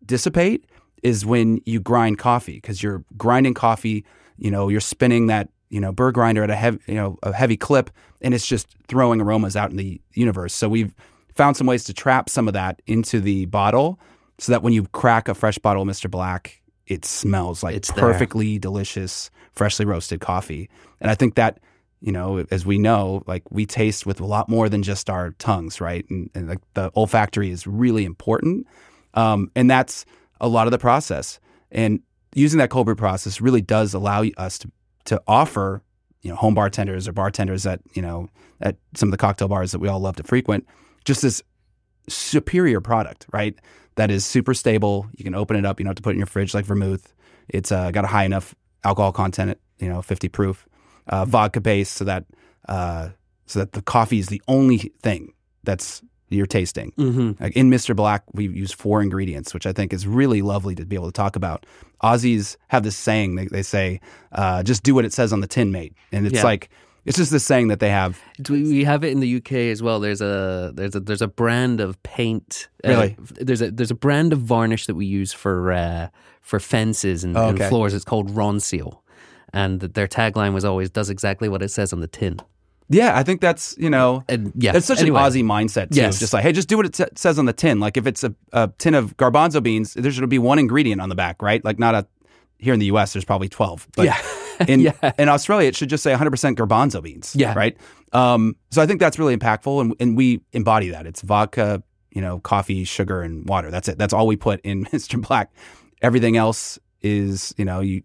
dissipate, is when you grind coffee because you're grinding coffee. You know, you're spinning that you know burr grinder at a heavy you know a heavy clip, and it's just throwing aromas out in the universe. So we've found some ways to trap some of that into the bottle, so that when you crack a fresh bottle of Mr. Black, it smells like It's there. perfectly delicious, freshly roasted coffee. And I think that you know, as we know, like we taste with a lot more than just our tongues, right? And, and like the olfactory is really important, um, and that's a lot of the process. And using that cold brew process really does allow us to to offer you know home bartenders or bartenders at you know at some of the cocktail bars that we all love to frequent just this superior product, right? That is super stable. You can open it up. You don't have to put it in your fridge like vermouth. It's uh, got a high enough alcohol content, you know, 50 proof, uh, vodka base, so that uh, so that the coffee is the only thing that's you're tasting. Mm-hmm. Like in Mr. Black, we use four ingredients, which I think is really lovely to be able to talk about. Aussies have this saying, they, they say, uh, just do what it says on the tin, mate. And it's Yeah. like, it's just this saying that they have. We we have it in the UK as well. There's a there's a there's a brand of paint. uh, Really? there's a there's a brand of varnish that we use for uh, for fences and, Oh, and floors. It's called Ronseal, and their tagline was always "does exactly what it says on the tin." Yeah, I think that's, you know, And yeah, It's such anyway. an Aussie mindset too. Yes. Just like, hey, just do what it sa- says on the tin. Like if it's a, a tin of garbanzo beans, there should be one ingredient on the back, right? Like not a. Here in the U.S., there's probably twelve. But Yeah. [LAUGHS] in Yeah. in Australia, it should just say 100% garbanzo beans. Yeah. Right. Um, so I think that's really impactful, and and we embody that. It's vodka, you know, coffee, sugar, and water. That's it. That's all we put in [LAUGHS] Mr. Black. Everything else is, you know, you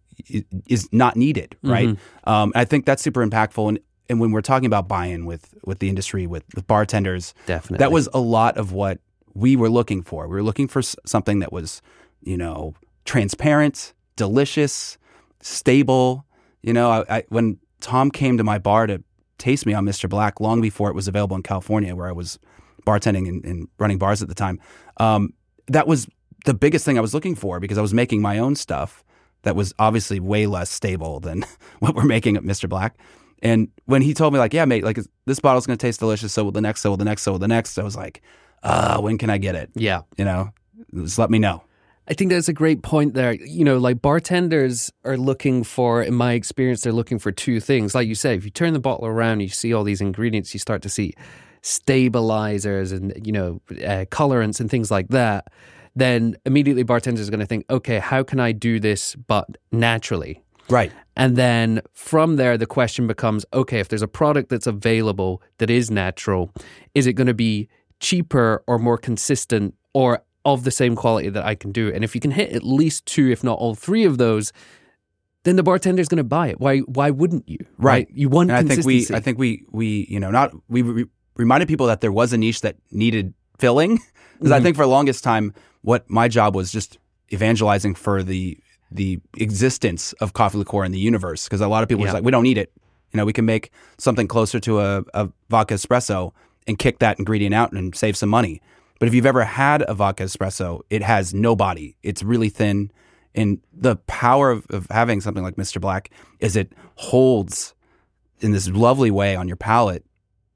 is not needed, right? Mm-hmm. Um, I think that's super impactful, and and when we're talking about buy-in with with the industry, with with bartenders, Definitely. that was a lot of what we were looking for. We were looking for something that was, you know, transparent, delicious, stable. You know, I, I, when Tom came to my bar to taste me on Mr. Black long before it was available in California, where I was bartending and, and running bars at the time, um, that was the biggest thing I was looking for because I was making my own stuff that was obviously way less stable than [LAUGHS] what we're making at Mr. Black. And when he told me, like, yeah, mate, like this bottle's to taste delicious, so will the next, so will the next, so will the next, I was like, uh, when can I get it? yeah. You know, just let me know. I think that's a great point there. You know, like bartenders are looking for, in my experience, they're looking for two things. Like you say, if you turn the bottle around, you see all these ingredients, you start to see stabilizers and, you know, uh, colorants and things like that. Then immediately bartenders are going to think, okay, how can I do this but naturally? Right. And then from there, the question becomes okay, if there's a product that's available that is natural, is it going to be cheaper or more consistent or of the same quality that I can do? And if you can hit at least two, if not all three of those, then the bartender is going to buy it. Why? Why wouldn't you? Right. You want And I think we. I think we, we, you know, not we re- reminded people that there was a niche that needed filling [LAUGHS] because I mm-hmm. think for the longest time, what my job was just evangelizing for the the existence of coffee liqueur in the universe because a lot of people Yeah. was like, we don't need it. You know, we can make something closer to a, a vodka espresso and kick that ingredient out and save some money. But if you've ever had a vodka espresso, it has no body. It's really thin. And the power of, of having something like Mr. Black is it holds in this lovely way on your palate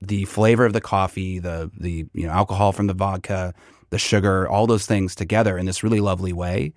the flavor of the coffee, the the you know alcohol from the vodka, the sugar, all those things together in this really lovely way,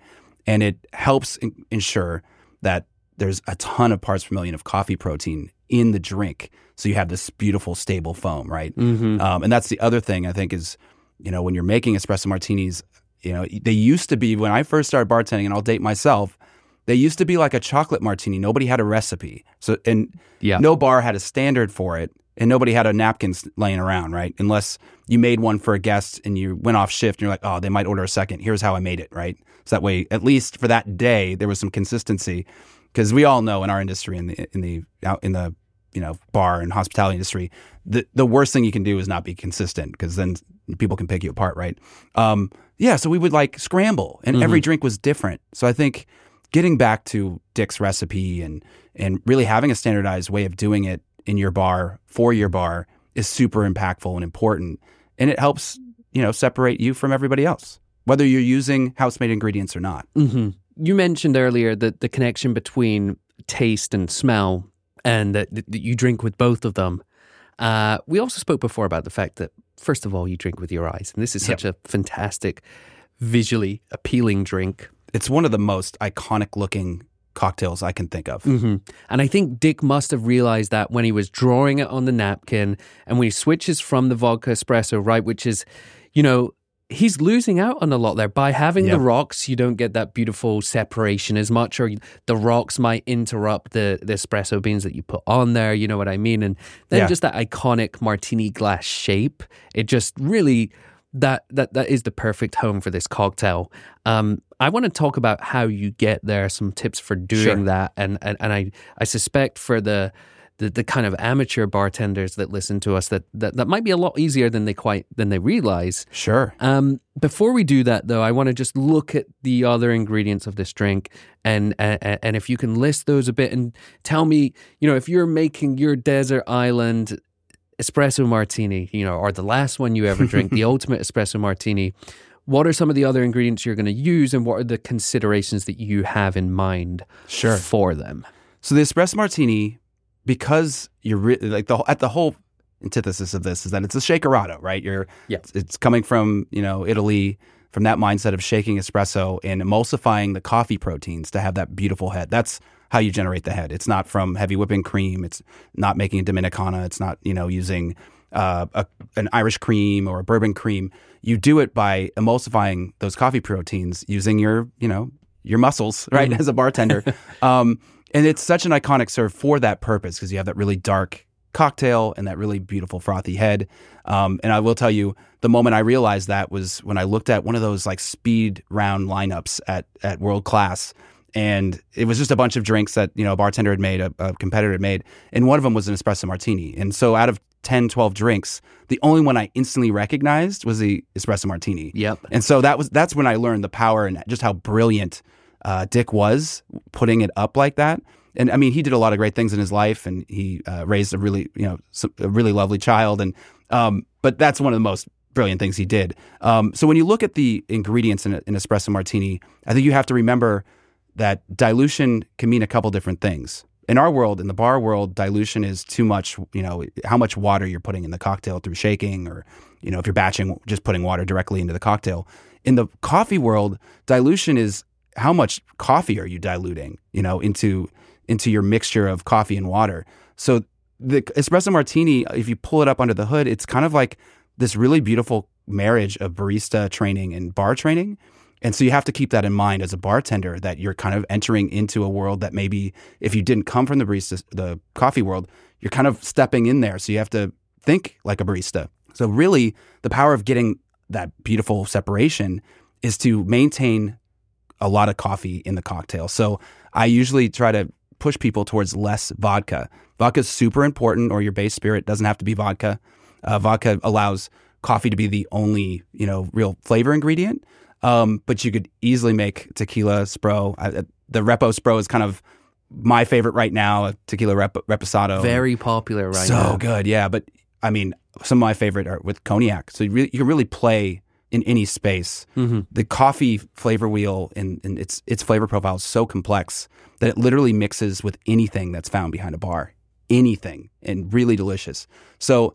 and it helps in- ensure that there's a ton of parts per million of coffee protein in the drink, so you have this beautiful stable foam, right? Mhm. Um, and that's the other thing I think is, you know, when you're making espresso martinis, you know, they used to be when I first started bartending, and I'll date myself. They used to be like a chocolate martini. Nobody had a recipe, so and Yeah. no bar had a standard for it, and nobody had a napkin laying around, right? Unless you made one for a guest and you went off shift, and you're like, oh, they might order a second. Here's how I made it, right? So that way, at least for that day, there was some consistency, because we all know in our industry, in the in the out in the you know bar and hospitality industry, the the worst thing you can do is not be consistent, because then people can pick you apart, right? Um, yeah, so we would like scramble, and every drink was different. So I think getting back to Dick's recipe and and really having a standardized way of doing it in your bar for your bar is super impactful and important, and it helps you know separate you from everybody else, whether you're using house made ingredients or not. hmm You mentioned earlier that the connection between taste and smell, and that, that you drink with both of them. Uh, we also spoke before about the fact that, first of all, you drink with your eyes, and this is such a fantastic, visually appealing drink. It's one of the most iconic looking cocktails I can think of. hmm And I think Dick must have realized that when he was drawing it on the napkin and when he switches from the vodka espresso, right, which is, you know, he's losing out on a lot there. By having Yeah. the rocks, you don't get that beautiful separation as much, or the rocks might interrupt the, the espresso beans that you put on there. You know what I mean? And then Yeah. just that iconic martini glass shape, it just really. that that that is the perfect home for this cocktail. Um, I want to talk about how you get there, some tips for doing Sure. that, and, and and I I suspect for the. The, the kind of amateur bartenders that listen to us that, that that might be a lot easier than they quite than they realize. Sure. Um, before we do that, though, I want to just look at the other ingredients of this drink, and and, and if you can list those a bit, and tell me, you know, if you're making your desert island espresso martini, you know, or the last one you ever drink, the [LAUGHS] ultimate espresso martini. What are some of the other ingredients you're going to use, and what are the considerations that you have in mind Sure. for them? So the espresso martini, because you're re- like the at the whole antithesis of this is that it's a shakerato, right? You're Yeah. it's, it's coming from you know Italy from that mindset of shaking espresso and emulsifying the coffee proteins to have that beautiful head. That's how you generate the head. It's not from heavy whipping cream. It's not making a Dominicana. It's not you know using uh, a, an Irish cream or a bourbon cream. You do it by emulsifying those coffee proteins using your you know your muscles, [LAUGHS] right, as a bartender. [LAUGHS] um, and it's such an iconic serve for that purpose because you have that really dark cocktail and that really beautiful frothy head. Um, and I will tell you, the moment I realized that was when I looked at one of those like speed round lineups at at World Class, and it was just a bunch of drinks that you know a bartender had made, a, a competitor had made, and one of them was an espresso martini. And so out of 10, 12 drinks, the only one I instantly recognized was the espresso martini. Yep. And so that was that's when I learned the power and just how brilliant uh, Dick was putting it up like that. And I mean, he did a lot of great things in his life, and he uh, raised a really you know a really lovely child. And um, but that's one of the most brilliant things he did. Um, so when you look at the ingredients in an espresso martini, I think you have to remember that dilution can mean a couple different things. In our world, in the bar world, dilution is too much, you know, how much water you're putting in the cocktail through shaking or, you know, if you're batching, just putting water directly into the cocktail. In the coffee world, dilution is how much coffee are you diluting, you know, into into your mixture of coffee and water. So the espresso martini, if you pull it up under the hood, it's kind of like this really beautiful marriage of barista training and bar training. And so you have to keep that in mind as a bartender that you're kind of entering into a world that maybe if you didn't come from the barista, the coffee world, you're kind of stepping in there. So you have to think like a barista. So really, the power of getting that beautiful separation is to maintain a lot of coffee in the cocktail. So I usually try to push people towards less vodka. Vodka is super important, or your base spirit doesn't have to be vodka. Uh, vodka allows coffee to be the only you know real flavor ingredient. Um, but you could easily make tequila spro. I, the Repo spro is kind of my favorite right now. Tequila rep, reposado, Very popular right so now. So good. Yeah, but I mean, some of my favorite are with cognac. So you, really, you can really play in any space. Mm-hmm. The coffee flavor wheel and, and its its flavor profile is so complex that it literally mixes with anything that's found behind a bar, anything, and really delicious. So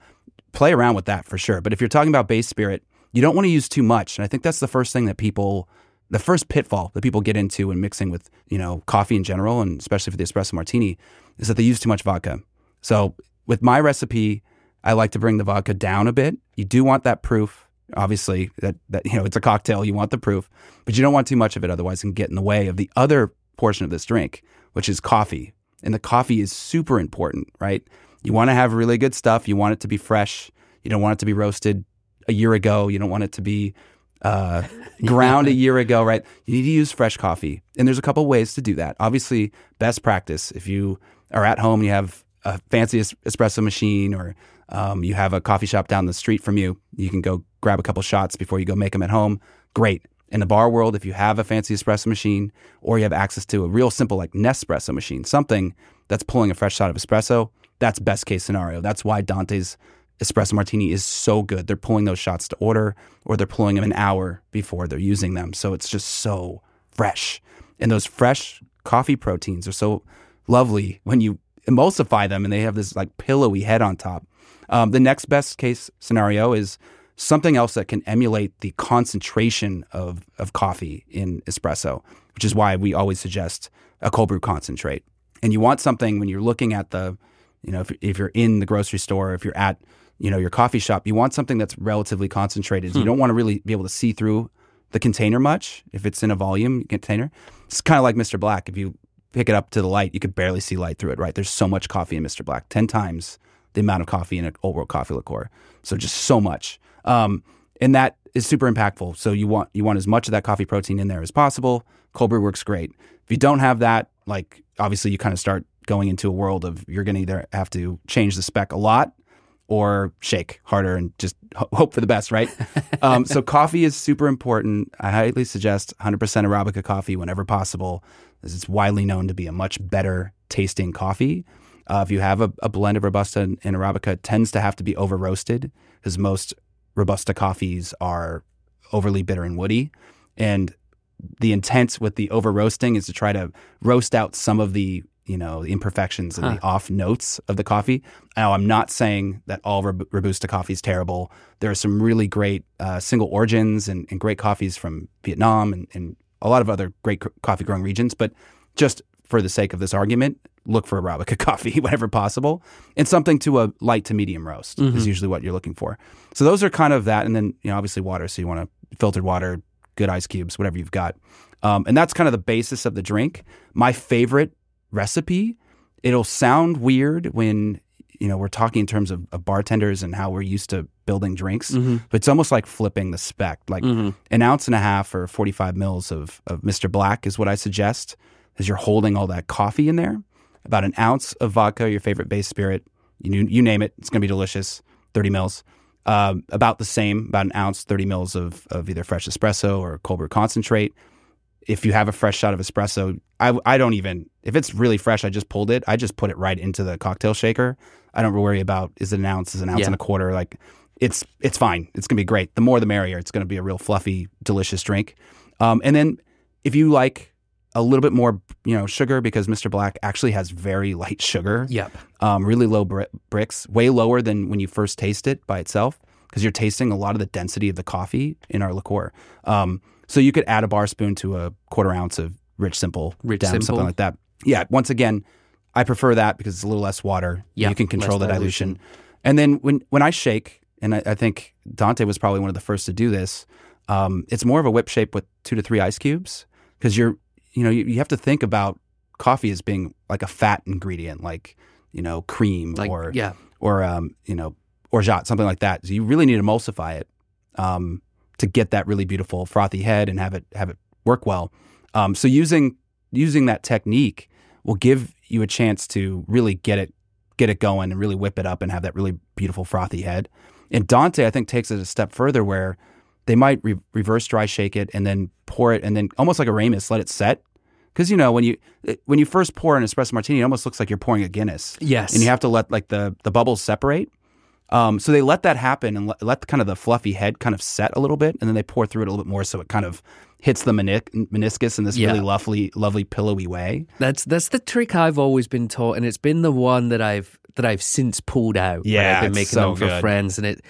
play around with that for sure. But if you're talking about base spirit, you don't want to use too much. And I think that's the first thing that people, the first pitfall that people get into when mixing with you know coffee in general, and especially for the espresso martini, is that they use too much vodka. So with my recipe, I like to bring the vodka down a bit. You do want that proof. Obviously, that, that you know it's a cocktail. You want the proof, but you don't want too much of it. Otherwise, it can get in the way of the other portion of this drink, which is coffee. And the coffee is super important, right? You want to have really good stuff. You want it to be fresh. You don't want it to be roasted a year ago. You don't want it to be uh, [LAUGHS] ground a year ago, right? You need to use fresh coffee. And there's a couple ways to do that. Obviously, best practice if you are at home and you have a fancy es- espresso machine or um, you have a coffee shop down the street from you, you can go grab a couple shots before you go make them at home. Great. In the bar world, if you have a fancy espresso machine or you have access to a real simple like Nespresso machine, something that's pulling a fresh shot of espresso, that's best case scenario. That's why Dante's espresso martini is so good. They're pulling those shots to order or they're pulling them an hour before they're using them. So it's just so fresh. And those fresh coffee proteins are so lovely when you emulsify them and they have this like pillowy head on top. Um, the next best case scenario is something else that can emulate the concentration of, of coffee in espresso, which is why we always suggest a cold brew concentrate. And you want something when you're looking at the, you know, if, if you're in the grocery store, if you're at, you know, your coffee shop, you want something that's relatively concentrated. You don't want to really be able to see through the container much if it's in a volume container. It's kind of like Mr. Black. If you pick it up to the light, you could barely see light through it, right? There's so much coffee in Mr. Black, 10 times the amount of coffee in an old world coffee liqueur. So just so much. Um, and that is super impactful. So you want you want as much of that coffee protein in there as possible. Cold brew works great. If you don't have that, like obviously you kind of start going into a world of you're going to either have to change the spec a lot or shake harder and just ho- hope for the best, right? [LAUGHS] um, so coffee is super important. I highly suggest 100% Arabica coffee whenever possible, as it's widely known to be a much better tasting coffee. Uh, if you have a, a, blend of Robusta and, and Arabica, it tends to have to be over roasted because most Robusta coffees are overly bitter and woody. And the intent with the over roasting is to try to roast out some of the you know the imperfections and huh. the off notes of the coffee. Now, I'm not saying that all robusta coffee is terrible. There are some really great uh, single origins and, and, great coffees from Vietnam and, and, a lot of other great coffee growing regions. But just for the sake of this argument, look for Arabica [LAUGHS] coffee whenever possible, and something to a light to medium roast mm-hmm. is usually what you're looking for. So those are kind of that, and then you know obviously water. So you want to filtered water, good ice cubes, whatever you've got. Um, and that's kind of the basis of the drink. My favorite recipe. It'll sound weird when you know we're talking in terms of, of bartenders and how we're used to building drinks, mm-hmm. but it's almost like flipping the spec. Like mm-hmm. an ounce and a half or 45 mils of, of Mr. Black is what I suggest as you're holding all that coffee in there. About an ounce of vodka, your favorite base spirit, you, you name it, it's going to be delicious. 30 mils. Um, about the same, about an ounce, 30 mils of, of either fresh espresso or cold brew concentrate if you have a fresh shot of espresso, I, I don't even, if it's really fresh, I just pulled it. I just put it right into the cocktail shaker. I don't worry about is it an ounce, is it an ounce yeah. and a quarter. Like it's, it's fine. It's going to be great. The more the merrier. It's going to be a real fluffy, delicious drink. Um, and then if you like a little bit more, you know, sugar, because Mr. Black actually has very [LAUGHS] light sugar. Yep. Um, really low Br- Brix, way lower than when you first taste it by itself, because you're tasting a lot of the density of the coffee in our liqueur. Um, so you could add a bar spoon to a quarter ounce of rich simple, rich down, simple. something like that. Yeah. Once again, I prefer that because it's a little less water. Yeah, you can control the dilution. dilution. And then when when I shake, and I, I, think Dante was probably one of the first to do this. Um, it's more of a whip shake with two to three ice cubes because you're you know you, you have to think about coffee as being like a fat ingredient, like you know cream like, or yeah. or um, you know orgeat, something like that. So you really need to emulsify it. Um, to get that really beautiful frothy head and have it have it work well. Um, so using using that technique will give you a chance to really get it get it going and really whip it up and have that really beautiful frothy head. And Dante, I think, takes it a step further where they might re- reverse dry shake it and then pour it and then almost like a Ramos, let it set. Because you know when you when you first pour an espresso martini, it almost looks like you're pouring a Guinness. Yes, and you have to let like the the bubbles separate. Um, so they let that happen and let, let kind of the fluffy head kind of set a little bit, and then they pour through it a little bit more, so it kind of hits the meniscus in this yeah. really lovely, lovely pillowy way. That's that's the trick I've always been taught, and it's been the one that I've that I've since pulled out. Yeah, I've been making so them for good. friends, and it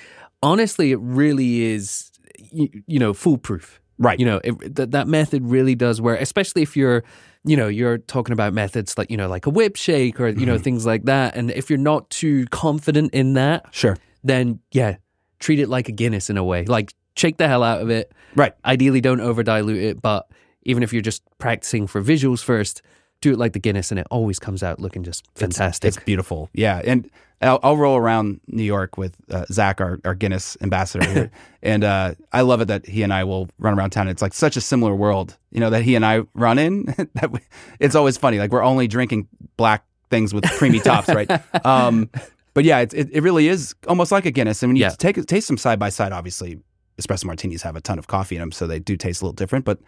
honestly, it really is, you, you know, foolproof. Right. You know, it, that that method really does work, especially if you're you know, you're talking about methods like, you know, like a whip shake or, you mm-hmm. know, things like that. And if you're not too confident in that, sure then yeah, treat it like a Guinness in a way. Like shake the hell out of it. Right. Ideally, don't over dilute it, but even if you're just practicing for visuals first, do it like the Guinness, and it always comes out looking just fantastic. It's, it's beautiful. Yeah, and I'll, I'll, roll around New York with uh, Zach, our, our, Guinness ambassador here, [LAUGHS] and uh, I love it that he and I will run around town. It's like such a similar world, you know, that he and I run in. [LAUGHS] that we, it's always funny. Like we're only drinking black things with creamy tops, right? [LAUGHS] Um, but yeah, it, it really is almost like a Guinness. I mean, you yeah. take taste them side by side. Obviously, espresso martinis have a ton of coffee in them, so they do taste a little different, but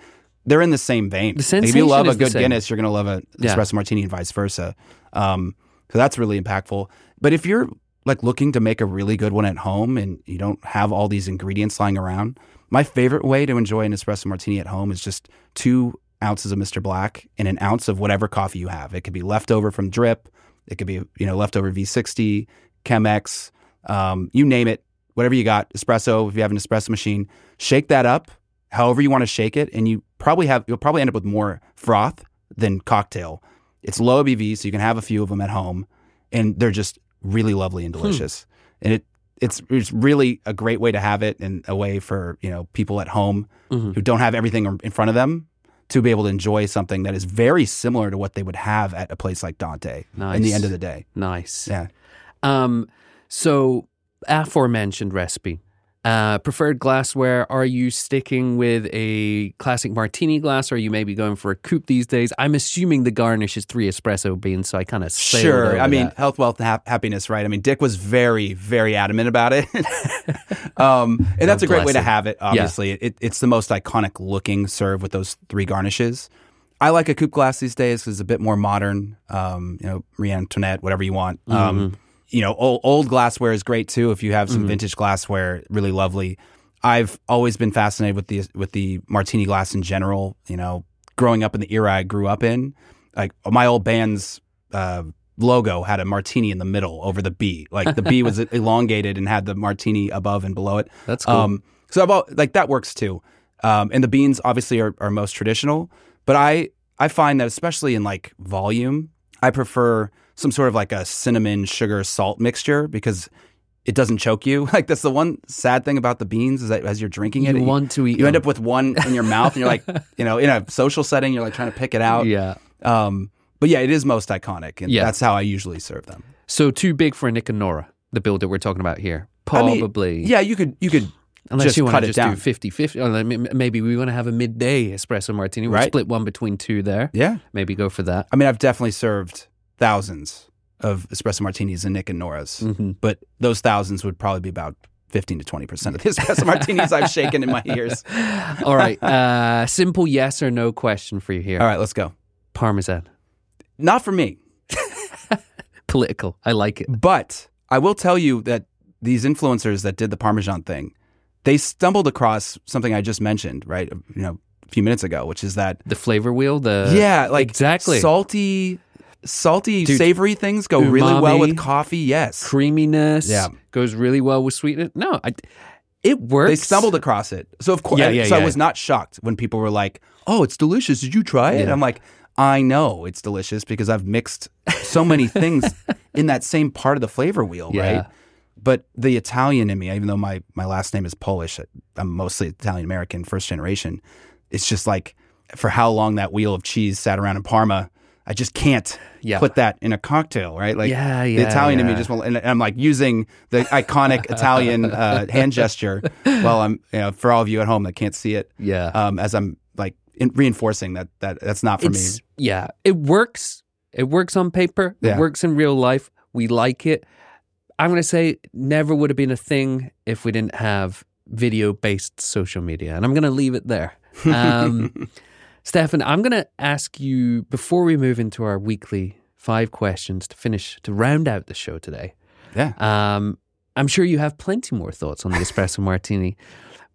they're in the same vein. The like if you love a good Guinness, you're going to love an yeah. espresso martini and vice versa. Um, so that's really impactful. But if you're like looking to make a really good one at home and you don't have all these ingredients lying around, my favorite way to enjoy an espresso martini at home is just two ounces of Mr. Black and an ounce of whatever coffee you have. It could be leftover from drip. It could be you know leftover V60, Chemex, um, you name it, whatever you got, espresso. If you have an espresso machine, shake that up, however you want to shake it, and you probably have you'll probably end up with more froth than cocktail. It's low ABV, so you can have a few of them at home, and they're just really lovely and hmm. delicious. Hmm. And it it's it's really a great way to have it and a way for you know people at home mm-hmm. who don't have everything in front of them to be able to enjoy something that is very similar to what they would have at a place like Dante. Nice. In the end of the day, nice. Yeah. Um. So aforementioned recipe, Uh, preferred glassware, are you sticking with a classic martini glass or are you maybe going for a coupe these days? I'm assuming the garnish is three espresso beans, so I kind of Sure. I mean, health, wealth, hap- happiness, right? I mean, Dick was very, very adamant about it. [LAUGHS] um, and that's a great way to have it, obviously. It, it's the most iconic looking serve with those three garnishes. I like a coupe glass these days because it's a bit more modern. Um, you know, Marie Antoinette, whatever you want. Um, you know, old, old glassware is great too. If you have some vintage glassware, really lovely. I've always been fascinated with the with the martini glass in general. You know, growing up in the era I grew up in, like my old band's uh, logo had a martini in the middle over the B. Like the B [LAUGHS] was elongated and had the martini above and below it. That's cool. Um, so about like that works too. Um, and the beans obviously are, are most traditional, but I I find that especially in like volume, I prefer some sort of like a cinnamon sugar salt mixture because it doesn't choke you. [LAUGHS] Like that's the one sad thing about the beans is that as you're drinking it, You want to eat you end up with one in your mouth and you're like, [LAUGHS] you know, in a social setting, you're like trying to pick it out. Yeah. Um, but yeah, it is most iconic, and Yeah. that's how I usually serve them. So too big for Nick and Nora, the build that we're talking about here. I mean, Probably. yeah, you could you could Unless just you want to just down. do 50 50. Or like, m- maybe we want to have a midday espresso martini. We'll Right. split one between two there. yeah. Maybe go for that. I mean, I've definitely served thousands of espresso martinis and Nick and Nora's, Mm-hmm. but those thousands would probably be about fifteen to twenty percent of the [LAUGHS] espresso martinis I've shaken in my ears. [LAUGHS] All right. Uh, simple yes or no question for you here. All right, let's go. Parmesan. Not for me, [LAUGHS] Political. I like it. but I will tell you that these influencers that did the Parmesan thing, they stumbled across something I just mentioned, right? You know, a few minutes ago, which is that The flavor wheel, the. yeah, like exactly. salty, salty, Dude, savory things go really well with coffee. Yes, creaminess. Yeah. Goes really well with sweetness. No, I, it works. they stumbled across it. So of course, Yeah, yeah, so yeah. I was not shocked when people were like, "Oh, it's delicious. Did you try it?" I'm like, "I know it's delicious because I've mixed so many [LAUGHS] things in that same part of the flavor wheel, right?" But the Italian in me, even though my my last name is Polish, I'm mostly Italian American, first generation. It's just like for how long that wheel of cheese sat around in Parma, I just can't Yeah. put that in a cocktail, right? Like Yeah, the yeah, Italian in me just won't. And I'm like using the iconic [LAUGHS] Italian uh, hand gesture while I'm, you know, for all of you at home that can't see it, Yeah. um, as I'm like in, reinforcing that that that's not for it's, me. Yeah. It works. It works on paper. It works in real life. We like it. I'm going to say never would have been a thing if we didn't have video based social media. And I'm going to leave it there. [LAUGHS] Um, Stephen, I'm going to ask you before we move into our weekly five questions to finish, to round out the show today. Yeah. Um, I'm sure you have plenty more thoughts on the espresso martini,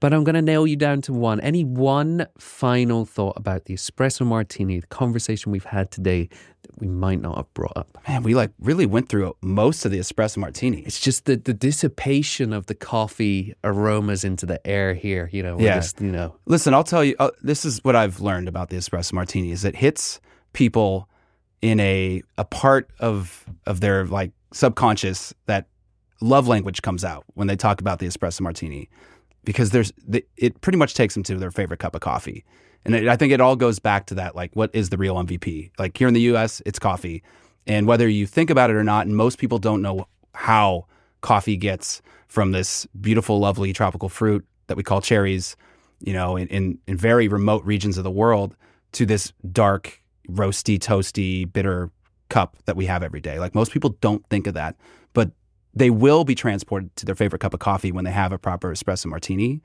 but I'm going to nail you down to one. Any one final thought about the espresso martini, the conversation we've had today that we might not have brought up? Man, we like really went through most of the espresso martini. It's just the, the dissipation of the coffee aromas into the air here. You know, we're Yeah. just, you know, Listen, I'll tell you. Uh, this is what I've learned about the espresso martini: is it hits people in a a part of of their like subconscious that love language comes out when they talk about the espresso martini, because there's the, it pretty much takes them to their favorite cup of coffee, and it, I think it all goes back to that like what is the real MVP? Like here in the U.S., it's coffee, and whether you think about it or not, and most people don't know how coffee gets from this beautiful, lovely tropical fruit that we call cherries you know, in, in, in very remote regions of the world to this dark, roasty, toasty, bitter cup that we have every day. Like most people don't think of that, they will be transported to their favorite cup of coffee when they have a proper espresso martini.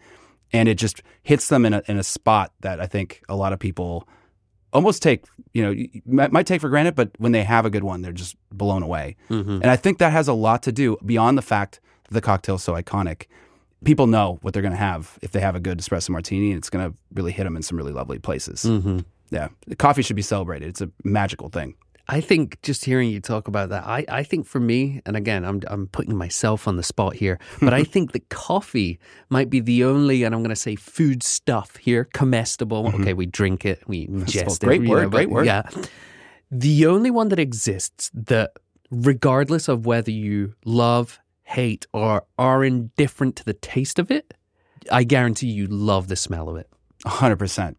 And it just hits them in a, in a spot that I think a lot of people almost take, you know, might, might take for granted, but when they have a good one, they're just blown away. And I think that has a lot to do beyond the fact that the cocktail is so iconic. People know what they're going to have if they have a good espresso martini, and it's going to really hit them in some really lovely places. Mm-hmm. Yeah, coffee should be celebrated. It's a magical thing. I think just hearing you talk about that, I, I think for me, and again, I'm I'm putting myself on the spot here, but I [LAUGHS] think that coffee might be the only, and I'm going to say food stuff here, comestible. Mm-hmm. Okay, we drink it, we ingest it. great word, know, but great word. Yeah, the only one that exists that, regardless of whether you love, hate, or are indifferent to the taste of it, I guarantee you love the smell of it. hundred percent.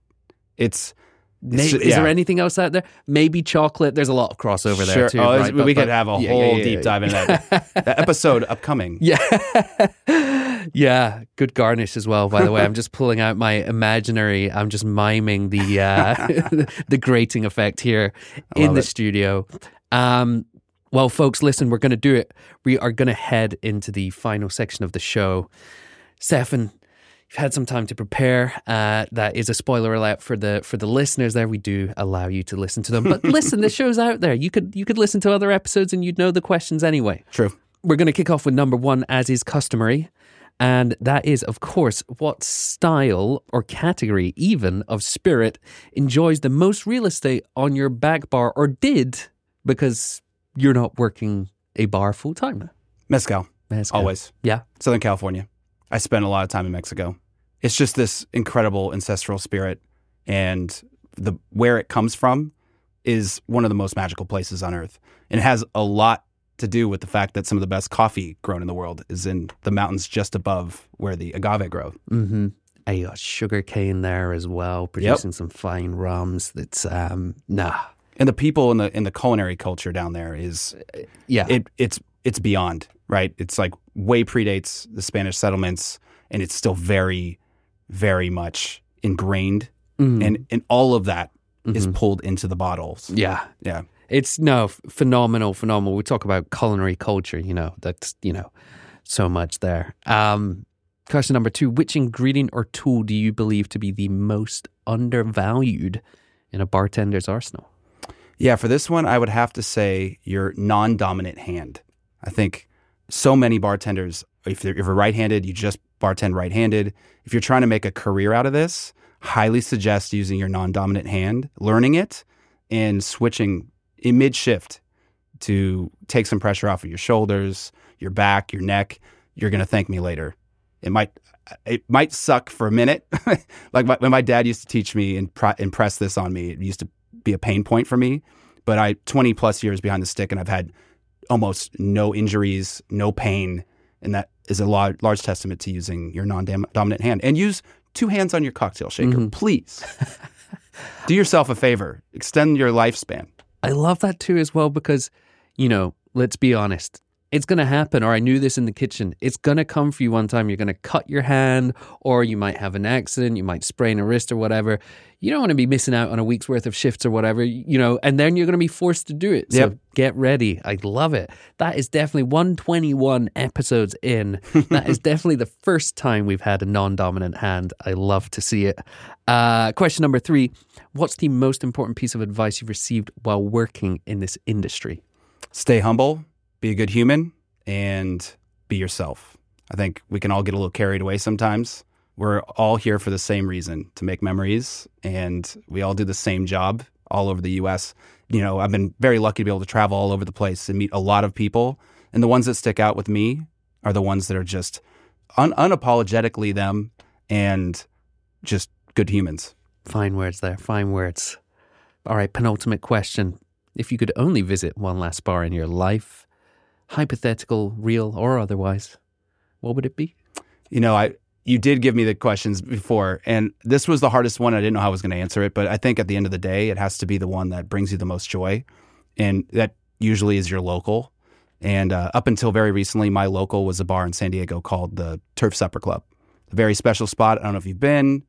It's It's- Is there anything else out there? Maybe chocolate. There's a lot of crossover there sure. too. oh, right? But- we but- could have a yeah, whole yeah, yeah, deep dive into that. [LAUGHS] that episode upcoming. Yeah. [LAUGHS] Yeah, good garnish as well. By the way, I'm just pulling out my imaginary. I'm just miming the uh, [LAUGHS] the grating effect here in the it. studio. Um, well, folks, listen, we're going to do it. We are going to head into the final section of the show. Stephen, had some time to prepare. Uh, that is a spoiler alert for the for the listeners. There, we do allow you to listen to them. But listen, the [LAUGHS] show's out there. You could you could listen to other episodes and you'd know the questions anyway. True. We're going to kick off with number one, as is customary. And that is, of course, what style or category, even of spirit, enjoys the most real estate on your back bar or did because you're not working a bar full time? Mezcal, Mezcal. always. Yeah. Southern California. I spent a lot of time in Mexico. It's just this incredible ancestral spirit, and the where it comes from is one of the most magical places on earth. And it has a lot to do with the fact that some of the best coffee grown in the world is in the mountains just above where the agave grow. Mm-hmm. And you got sugar cane there as well, producing some fine rums. That's um, nah, And the people in the in the culinary culture down there is yeah, it it's it's beyond right. It's like way predates the Spanish settlements, and it's still very, very much ingrained, Mhm. and and all of that is Mhm. pulled into the bottles. yeah. Yeah, It's no phenomenal, phenomenal. We talk about culinary culture, you know, that's, you know, so much there. Um, question number two Which ingredient or tool do you believe to be the most undervalued in a bartender's arsenal? yeah. For this one, I would have to say your non-dominant hand. I think so many bartenders, if they're, if you're right-handed, you just bartend right-handed. If you're trying to make a career out of this, highly suggest using your non-dominant hand, learning it, and switching in mid-shift to take some pressure off of your shoulders, your back, your neck. You're going to thank me later. It might it might suck for a minute. [LAUGHS] like my, when my dad used to teach me and pr- impress this on me, it used to be a pain point for me. But I 20 plus years behind the stick, and I've had almost no injuries, no pain, and that is a large, large testament to using your non-dominant hand. And use two hands on your cocktail shaker, Mhm. please. [LAUGHS] Do yourself a favor. Extend your lifespan. I love that too as well because, you know, let's be honest. It's going to happen, or I knew this in the kitchen. It's going to come for you one time. You're going to cut your hand, or you might have an accident. You might sprain a wrist or whatever. You don't want to be missing out on a week's worth of shifts or whatever, you know, and then you're going to be forced to do it. So Yep. get ready. I love it. That is definitely 121 episodes in. that is [LAUGHS] definitely the first time we've had a non dominant hand. I love to see it. Uh, question number three What's the most important piece of advice you've received while working in this industry? Stay humble, be a good human, and be yourself. I think we can all get a little carried away sometimes. We're all here for the same reason to make memories, and we all do the same job all over the US. You know, I've been very lucky to be able to travel all over the place and meet a lot of people. And the ones that stick out with me are the ones that are just un- unapologetically them and just good humans. Fine words there, fine words. All right, penultimate question. If you could only visit one last bar in your life, hypothetical, real, or otherwise, what would it be? You know, I you did give me the questions before, and this was the hardest one. I didn't know how I was going to answer it, but I think at the end of the day, it has to be the one that brings you the most joy, and that usually is your local. And uh, up until very recently, my local was a bar in San Diego called the Turf Supper Club. A very special spot. I don't know if you've been.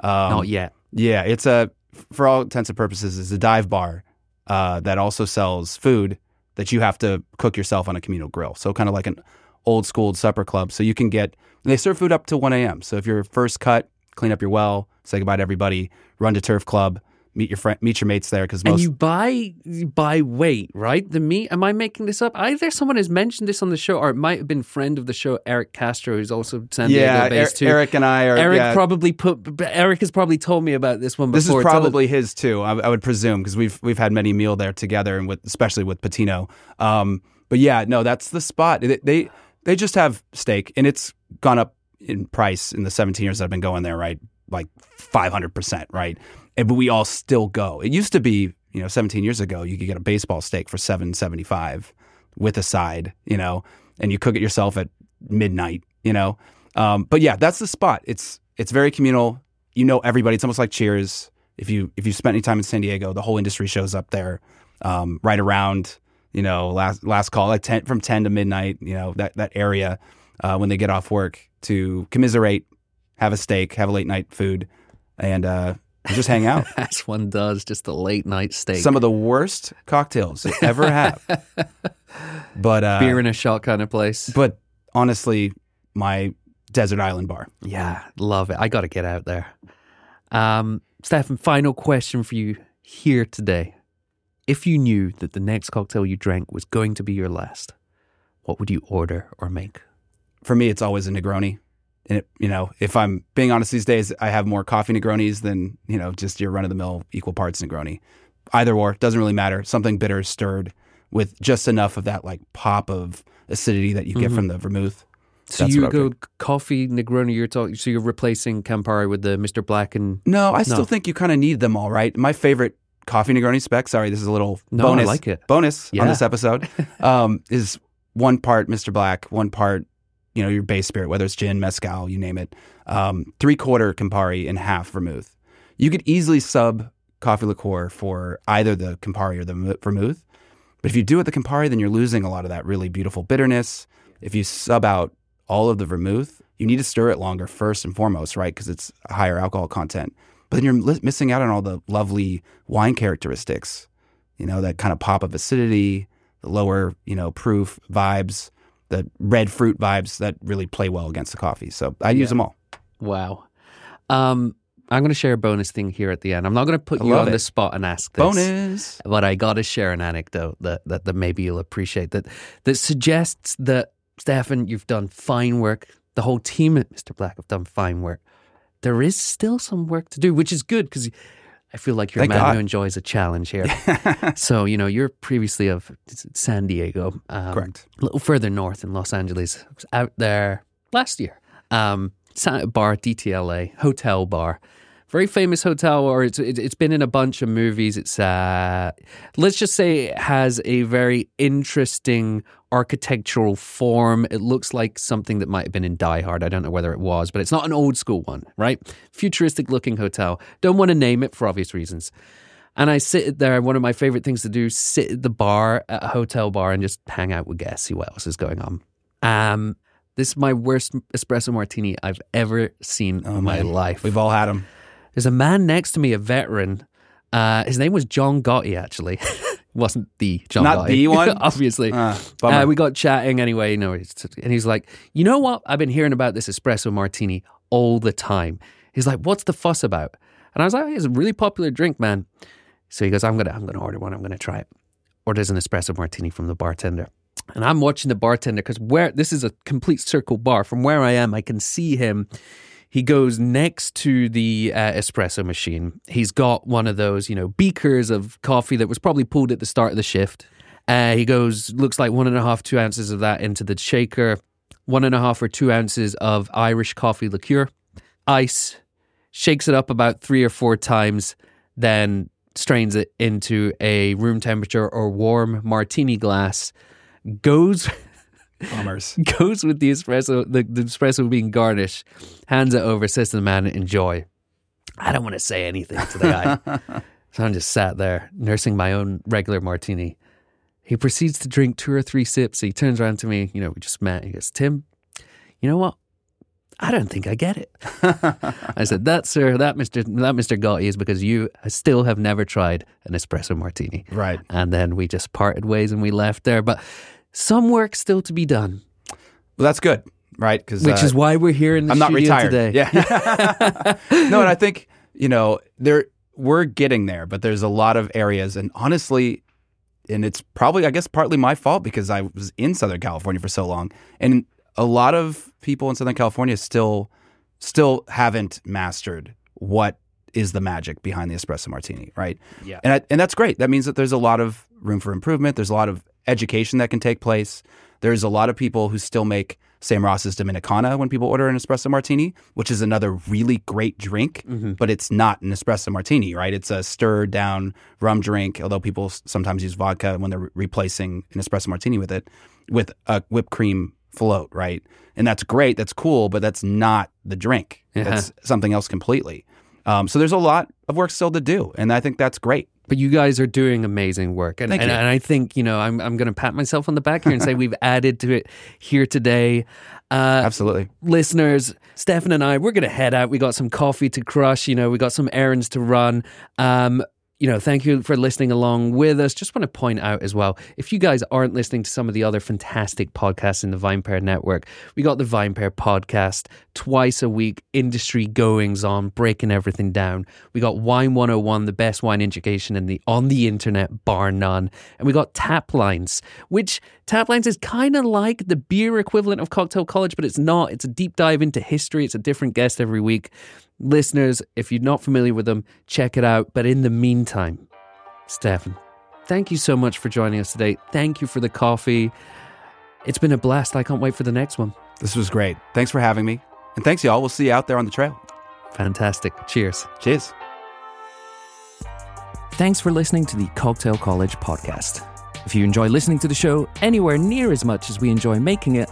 Um, Not yet. yeah, it's a for all intents and purposes, it's a dive bar uh, that also sells food that you have to cook yourself on a communal grill. So kind of like an old school supper club. So you can get they serve food up to one a.m. So if you're first cut, clean up your well, say goodbye to everybody, run to Turf Club, meet your friend, meet your mates there because And you buy buy weight, right? The meat. Am I making this up? Either someone has mentioned this on the show, or it might have been friend of the show, Erick Castro, who's also San Diego yeah, based Er- too. Erick and I are Erick yeah, probably put. Erick has probably told me about this one before. This is probably his too. I, I would presume because we've we've had many meal there together, and with especially with Patino. Um, but yeah, no, that's the spot. They, they they just have steak, and it's gone up in price in the 17 years that I've been going there. Right, like 500 percent. Right, and but we all still go. It used to be, you know, 17 years ago, you could get a baseball steak for 7.75 with a side, you know, and you cook it yourself at midnight, you know. Um, but yeah, that's the spot. It's it's very communal. You know everybody. It's almost like Cheers. If you if you spent any time in San Diego, the whole industry shows up there, um, right around you know last last call like ten from ten to midnight. You know that that area. uh, when they get off work to commiserate, have a steak, have a late night food, and uh, just hang out. [LAUGHS] As one does, just a late night steak. Some of the worst cocktails you ever have. [LAUGHS] but uh, beer in a shot kind of place. but honestly, my desert island bar. Yeah, love it. I got to get out there. Um, Stefan, final question for you here today. If you knew that the next cocktail you drank was going to be your last, what would you order or make? For me, it's always a Negroni. And it, you know, if I'm being honest these days, I have more coffee Negronis than you know just your run of the mill equal parts Negroni. Either or doesn't really matter. Something bitter stirred with just enough of that like pop of acidity that you get from the vermouth. So That's you I go coffee Negroni. You're talking. So you're replacing Campari with the Mr. Black and No, I still think you kind of need them all, right? My favorite coffee Negroni spec, sorry, this is a little No, I bonus, like it. bonus Yeah. on this episode, [LAUGHS] um, is one part Mr. Black, one part, you know, your base spirit, whether it's gin, mezcal, you name it, um, three quarter Campari and half vermouth. You could easily sub coffee liqueur for either the Campari or the vermouth. But if you do it the Campari, then you're losing a lot of that really beautiful bitterness. If you sub out all of the vermouth, you need to stir it longer first and foremost, right? Because it's higher alcohol content. But then you're li- missing out on all the lovely wine characteristics, you know, that kind of pop of acidity, the lower, you know, proof vibes, the red fruit vibes that really play well against the coffee. So I use them all. wow. Um, I'm going to share a bonus thing here at the end. I'm not going to put I you on it. the spot and ask this. Bonus. but I got to share an anecdote that, that that maybe you'll appreciate that that suggests that Stefan, you've done fine work. The whole team at Mr. Black have done fine work. There is still some work to do, which is good because I feel like you're Thank a man God. who enjoys a challenge here. [LAUGHS] so you know you're previously of San Diego, um, Correct. a little further north in Los Angeles. Out there last year. Um, Bar, DTLA, hotel bar. Very famous hotel, or it's it- it's been in a bunch of movies. It's uh, let's just say it has a very interesting architectural form. It looks like something that might have been in Die Hard. I don't know whether it was, but it's not an old school one, right? Futuristic looking hotel. Don't want to name it for obvious reasons. And I sit there. One of my favorite things to do: sit at the bar at a hotel bar and just hang out with guests, see what else is going on. Um, this is my worst espresso martini I've ever seen in my Oh, man. life. We've all had them. There's a man next to me, a veteran. Uh, his name was John Gotti, actually. [LAUGHS] Wasn't the John Not Gotti. the [LAUGHS] one? Obviously. Uh. Uh, we got chatting anyway, you know, and he's like, you know what? I've been hearing about this espresso martini all the time. He's like, what's the fuss about? And I was like, it's a really popular drink, man. So he goes, I'm gonna, I'm gonna order one. I'm gonna try it. Orders an espresso martini from the bartender, and I'm watching the bartender because where this is a complete circle bar. From where I am, I can see him. He goes next to the uh, espresso machine. He's got one of those, you know, beakers of coffee that was probably pulled at the start of the shift. Uh, he goes, looks like one and a half, two ounces of that into the shaker, one and a half or two ounces of Irish coffee liqueur, ice, shakes it up about three or four times, then strains it into a room temperature or warm martini glass, goes Bummers. [LAUGHS] goes with the espresso, the, the espresso being garnished, hands it over, says to the man, enjoy. I don't want to say anything to the guy. [LAUGHS] so I'm just sat there nursing my own regular martini. He proceeds to drink two or three sips. He turns around to me, you know, we just met. He goes, Tim, you know what? I don't think I get it. [LAUGHS] I said, that, sir, that Mr. That Mr. Gotti is because you still have never tried an espresso martini. Right. And then we just parted ways and we left there. But some work still to be done, Well, that's good, right? Because which is uh, why we're here in the I'm not studio retired. today. Yeah. [LAUGHS] no, and I think you know there we're getting there, but there's a lot of areas, and honestly, and it's probably I guess partly my fault because I was in Southern California for so long, and a lot of people in Southern California still still haven't mastered what is the magic behind the espresso martini, right? Yeah. And I, and that's great. That means that there's a lot of room for improvement. There's a lot of education that can take place. There's a lot of people who still make Sam Ross's Dominicana when people order an espresso martini, which is another really great drink, but it's not an espresso martini, right? It's a stirred down rum drink, although people sometimes use vodka when they're re- replacing an espresso martini with it, with a whipped cream float, right? And that's great, that's cool, but that's not the drink. Yeah. That's something else completely. Um, so there's a lot of work still to do, and I think that's great. But you guys are doing amazing work. And, and, and I think, you know, I'm, I'm going to pat myself on the back here and say we've [LAUGHS] added to it here today. Uh, Absolutely. listeners, Stefan and I, we're going to head out. We got some coffee to crush. You know, we got some errands to run. Um, you know, thank you for listening along with us. Just want to point out as well, if you guys aren't listening to some of the other fantastic podcasts in the VinePair network, we got the VinePair podcast twice a week, industry goings on, breaking everything down. We got Wine 101, the best wine education in the on the internet, bar none. And we got Tap Lines, which Tap Lines is kind of like the beer equivalent of Cocktail College, but it's not. It's a deep dive into history. It's a different guest every week. Listeners, if you're not familiar with them, check it out. But in the meantime, Stefan, thank you so much for joining us today. Thank you for the coffee. It's been a blast. I can't wait for the next one. This was great. Thanks for having me. And thanks, y'all. We'll see you out there on the trail. Fantastic. Cheers. Cheers. Thanks for listening to the Cocktail College podcast. If you enjoy listening to the show anywhere near as much as we enjoy making it,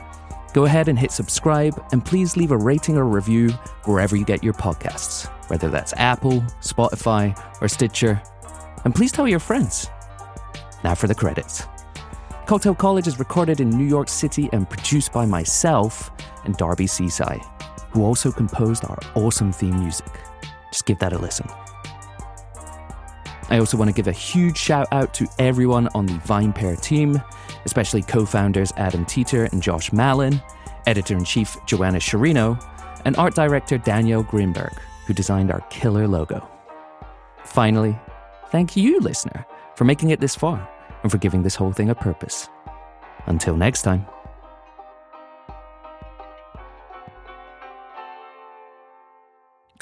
go ahead and hit subscribe and please leave a rating or review wherever you get your podcasts, whether that's Apple, Spotify, or Stitcher. And please tell your friends. Now for the credits. Cocktail College is recorded in New York City and produced by myself and Darby Cicci, who also composed our awesome theme music. Just give that a listen. I also want to give a huge shout out to everyone on the VinePair team, especially co founders Adam Teeter and Josh Malin, editor in chief Joanna Sciarrino, and art director Danielle Grinberg, who designed our killer logo. Finally, thank you, listener, for making it this far and for giving this whole thing a purpose. Until next time.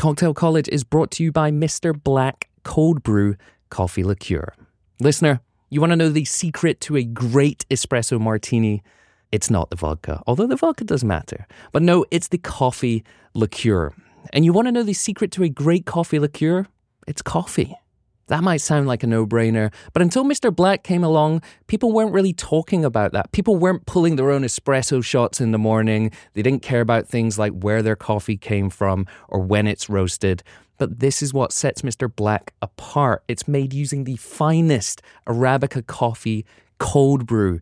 Cocktail College is brought to you by Mr. Black Cold Brew Coffee Liqueur. Listener, you want to know the secret to a great espresso martini? It's not the vodka, although the vodka does matter. But no, it's the coffee liqueur. And you want to know the secret to a great coffee liqueur? It's coffee. That might sound like a no brainer, but until Mr. Black came along, people weren't really talking about that. People weren't pulling their own espresso shots in the morning. They didn't care about things like where their coffee came from or when it's roasted. But this is what sets Mr. Black apart. It's made using the finest Arabica coffee cold brew.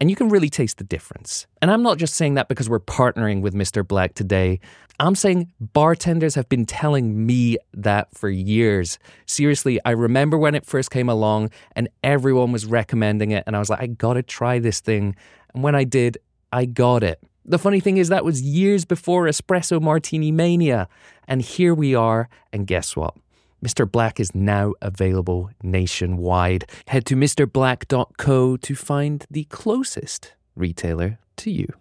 And you can really taste the difference. And I'm not just saying that because we're partnering with Mr. Black today. I'm saying bartenders have been telling me that for years. Seriously, I remember when it first came along and everyone was recommending it. And I was like, I gotta try this thing. And when I did, I got it. The funny thing is, that was years before Espresso Martini Mania. And here we are. And guess what? Mr. Black is now available nationwide. Head to MrBlack.co to find the closest retailer to you.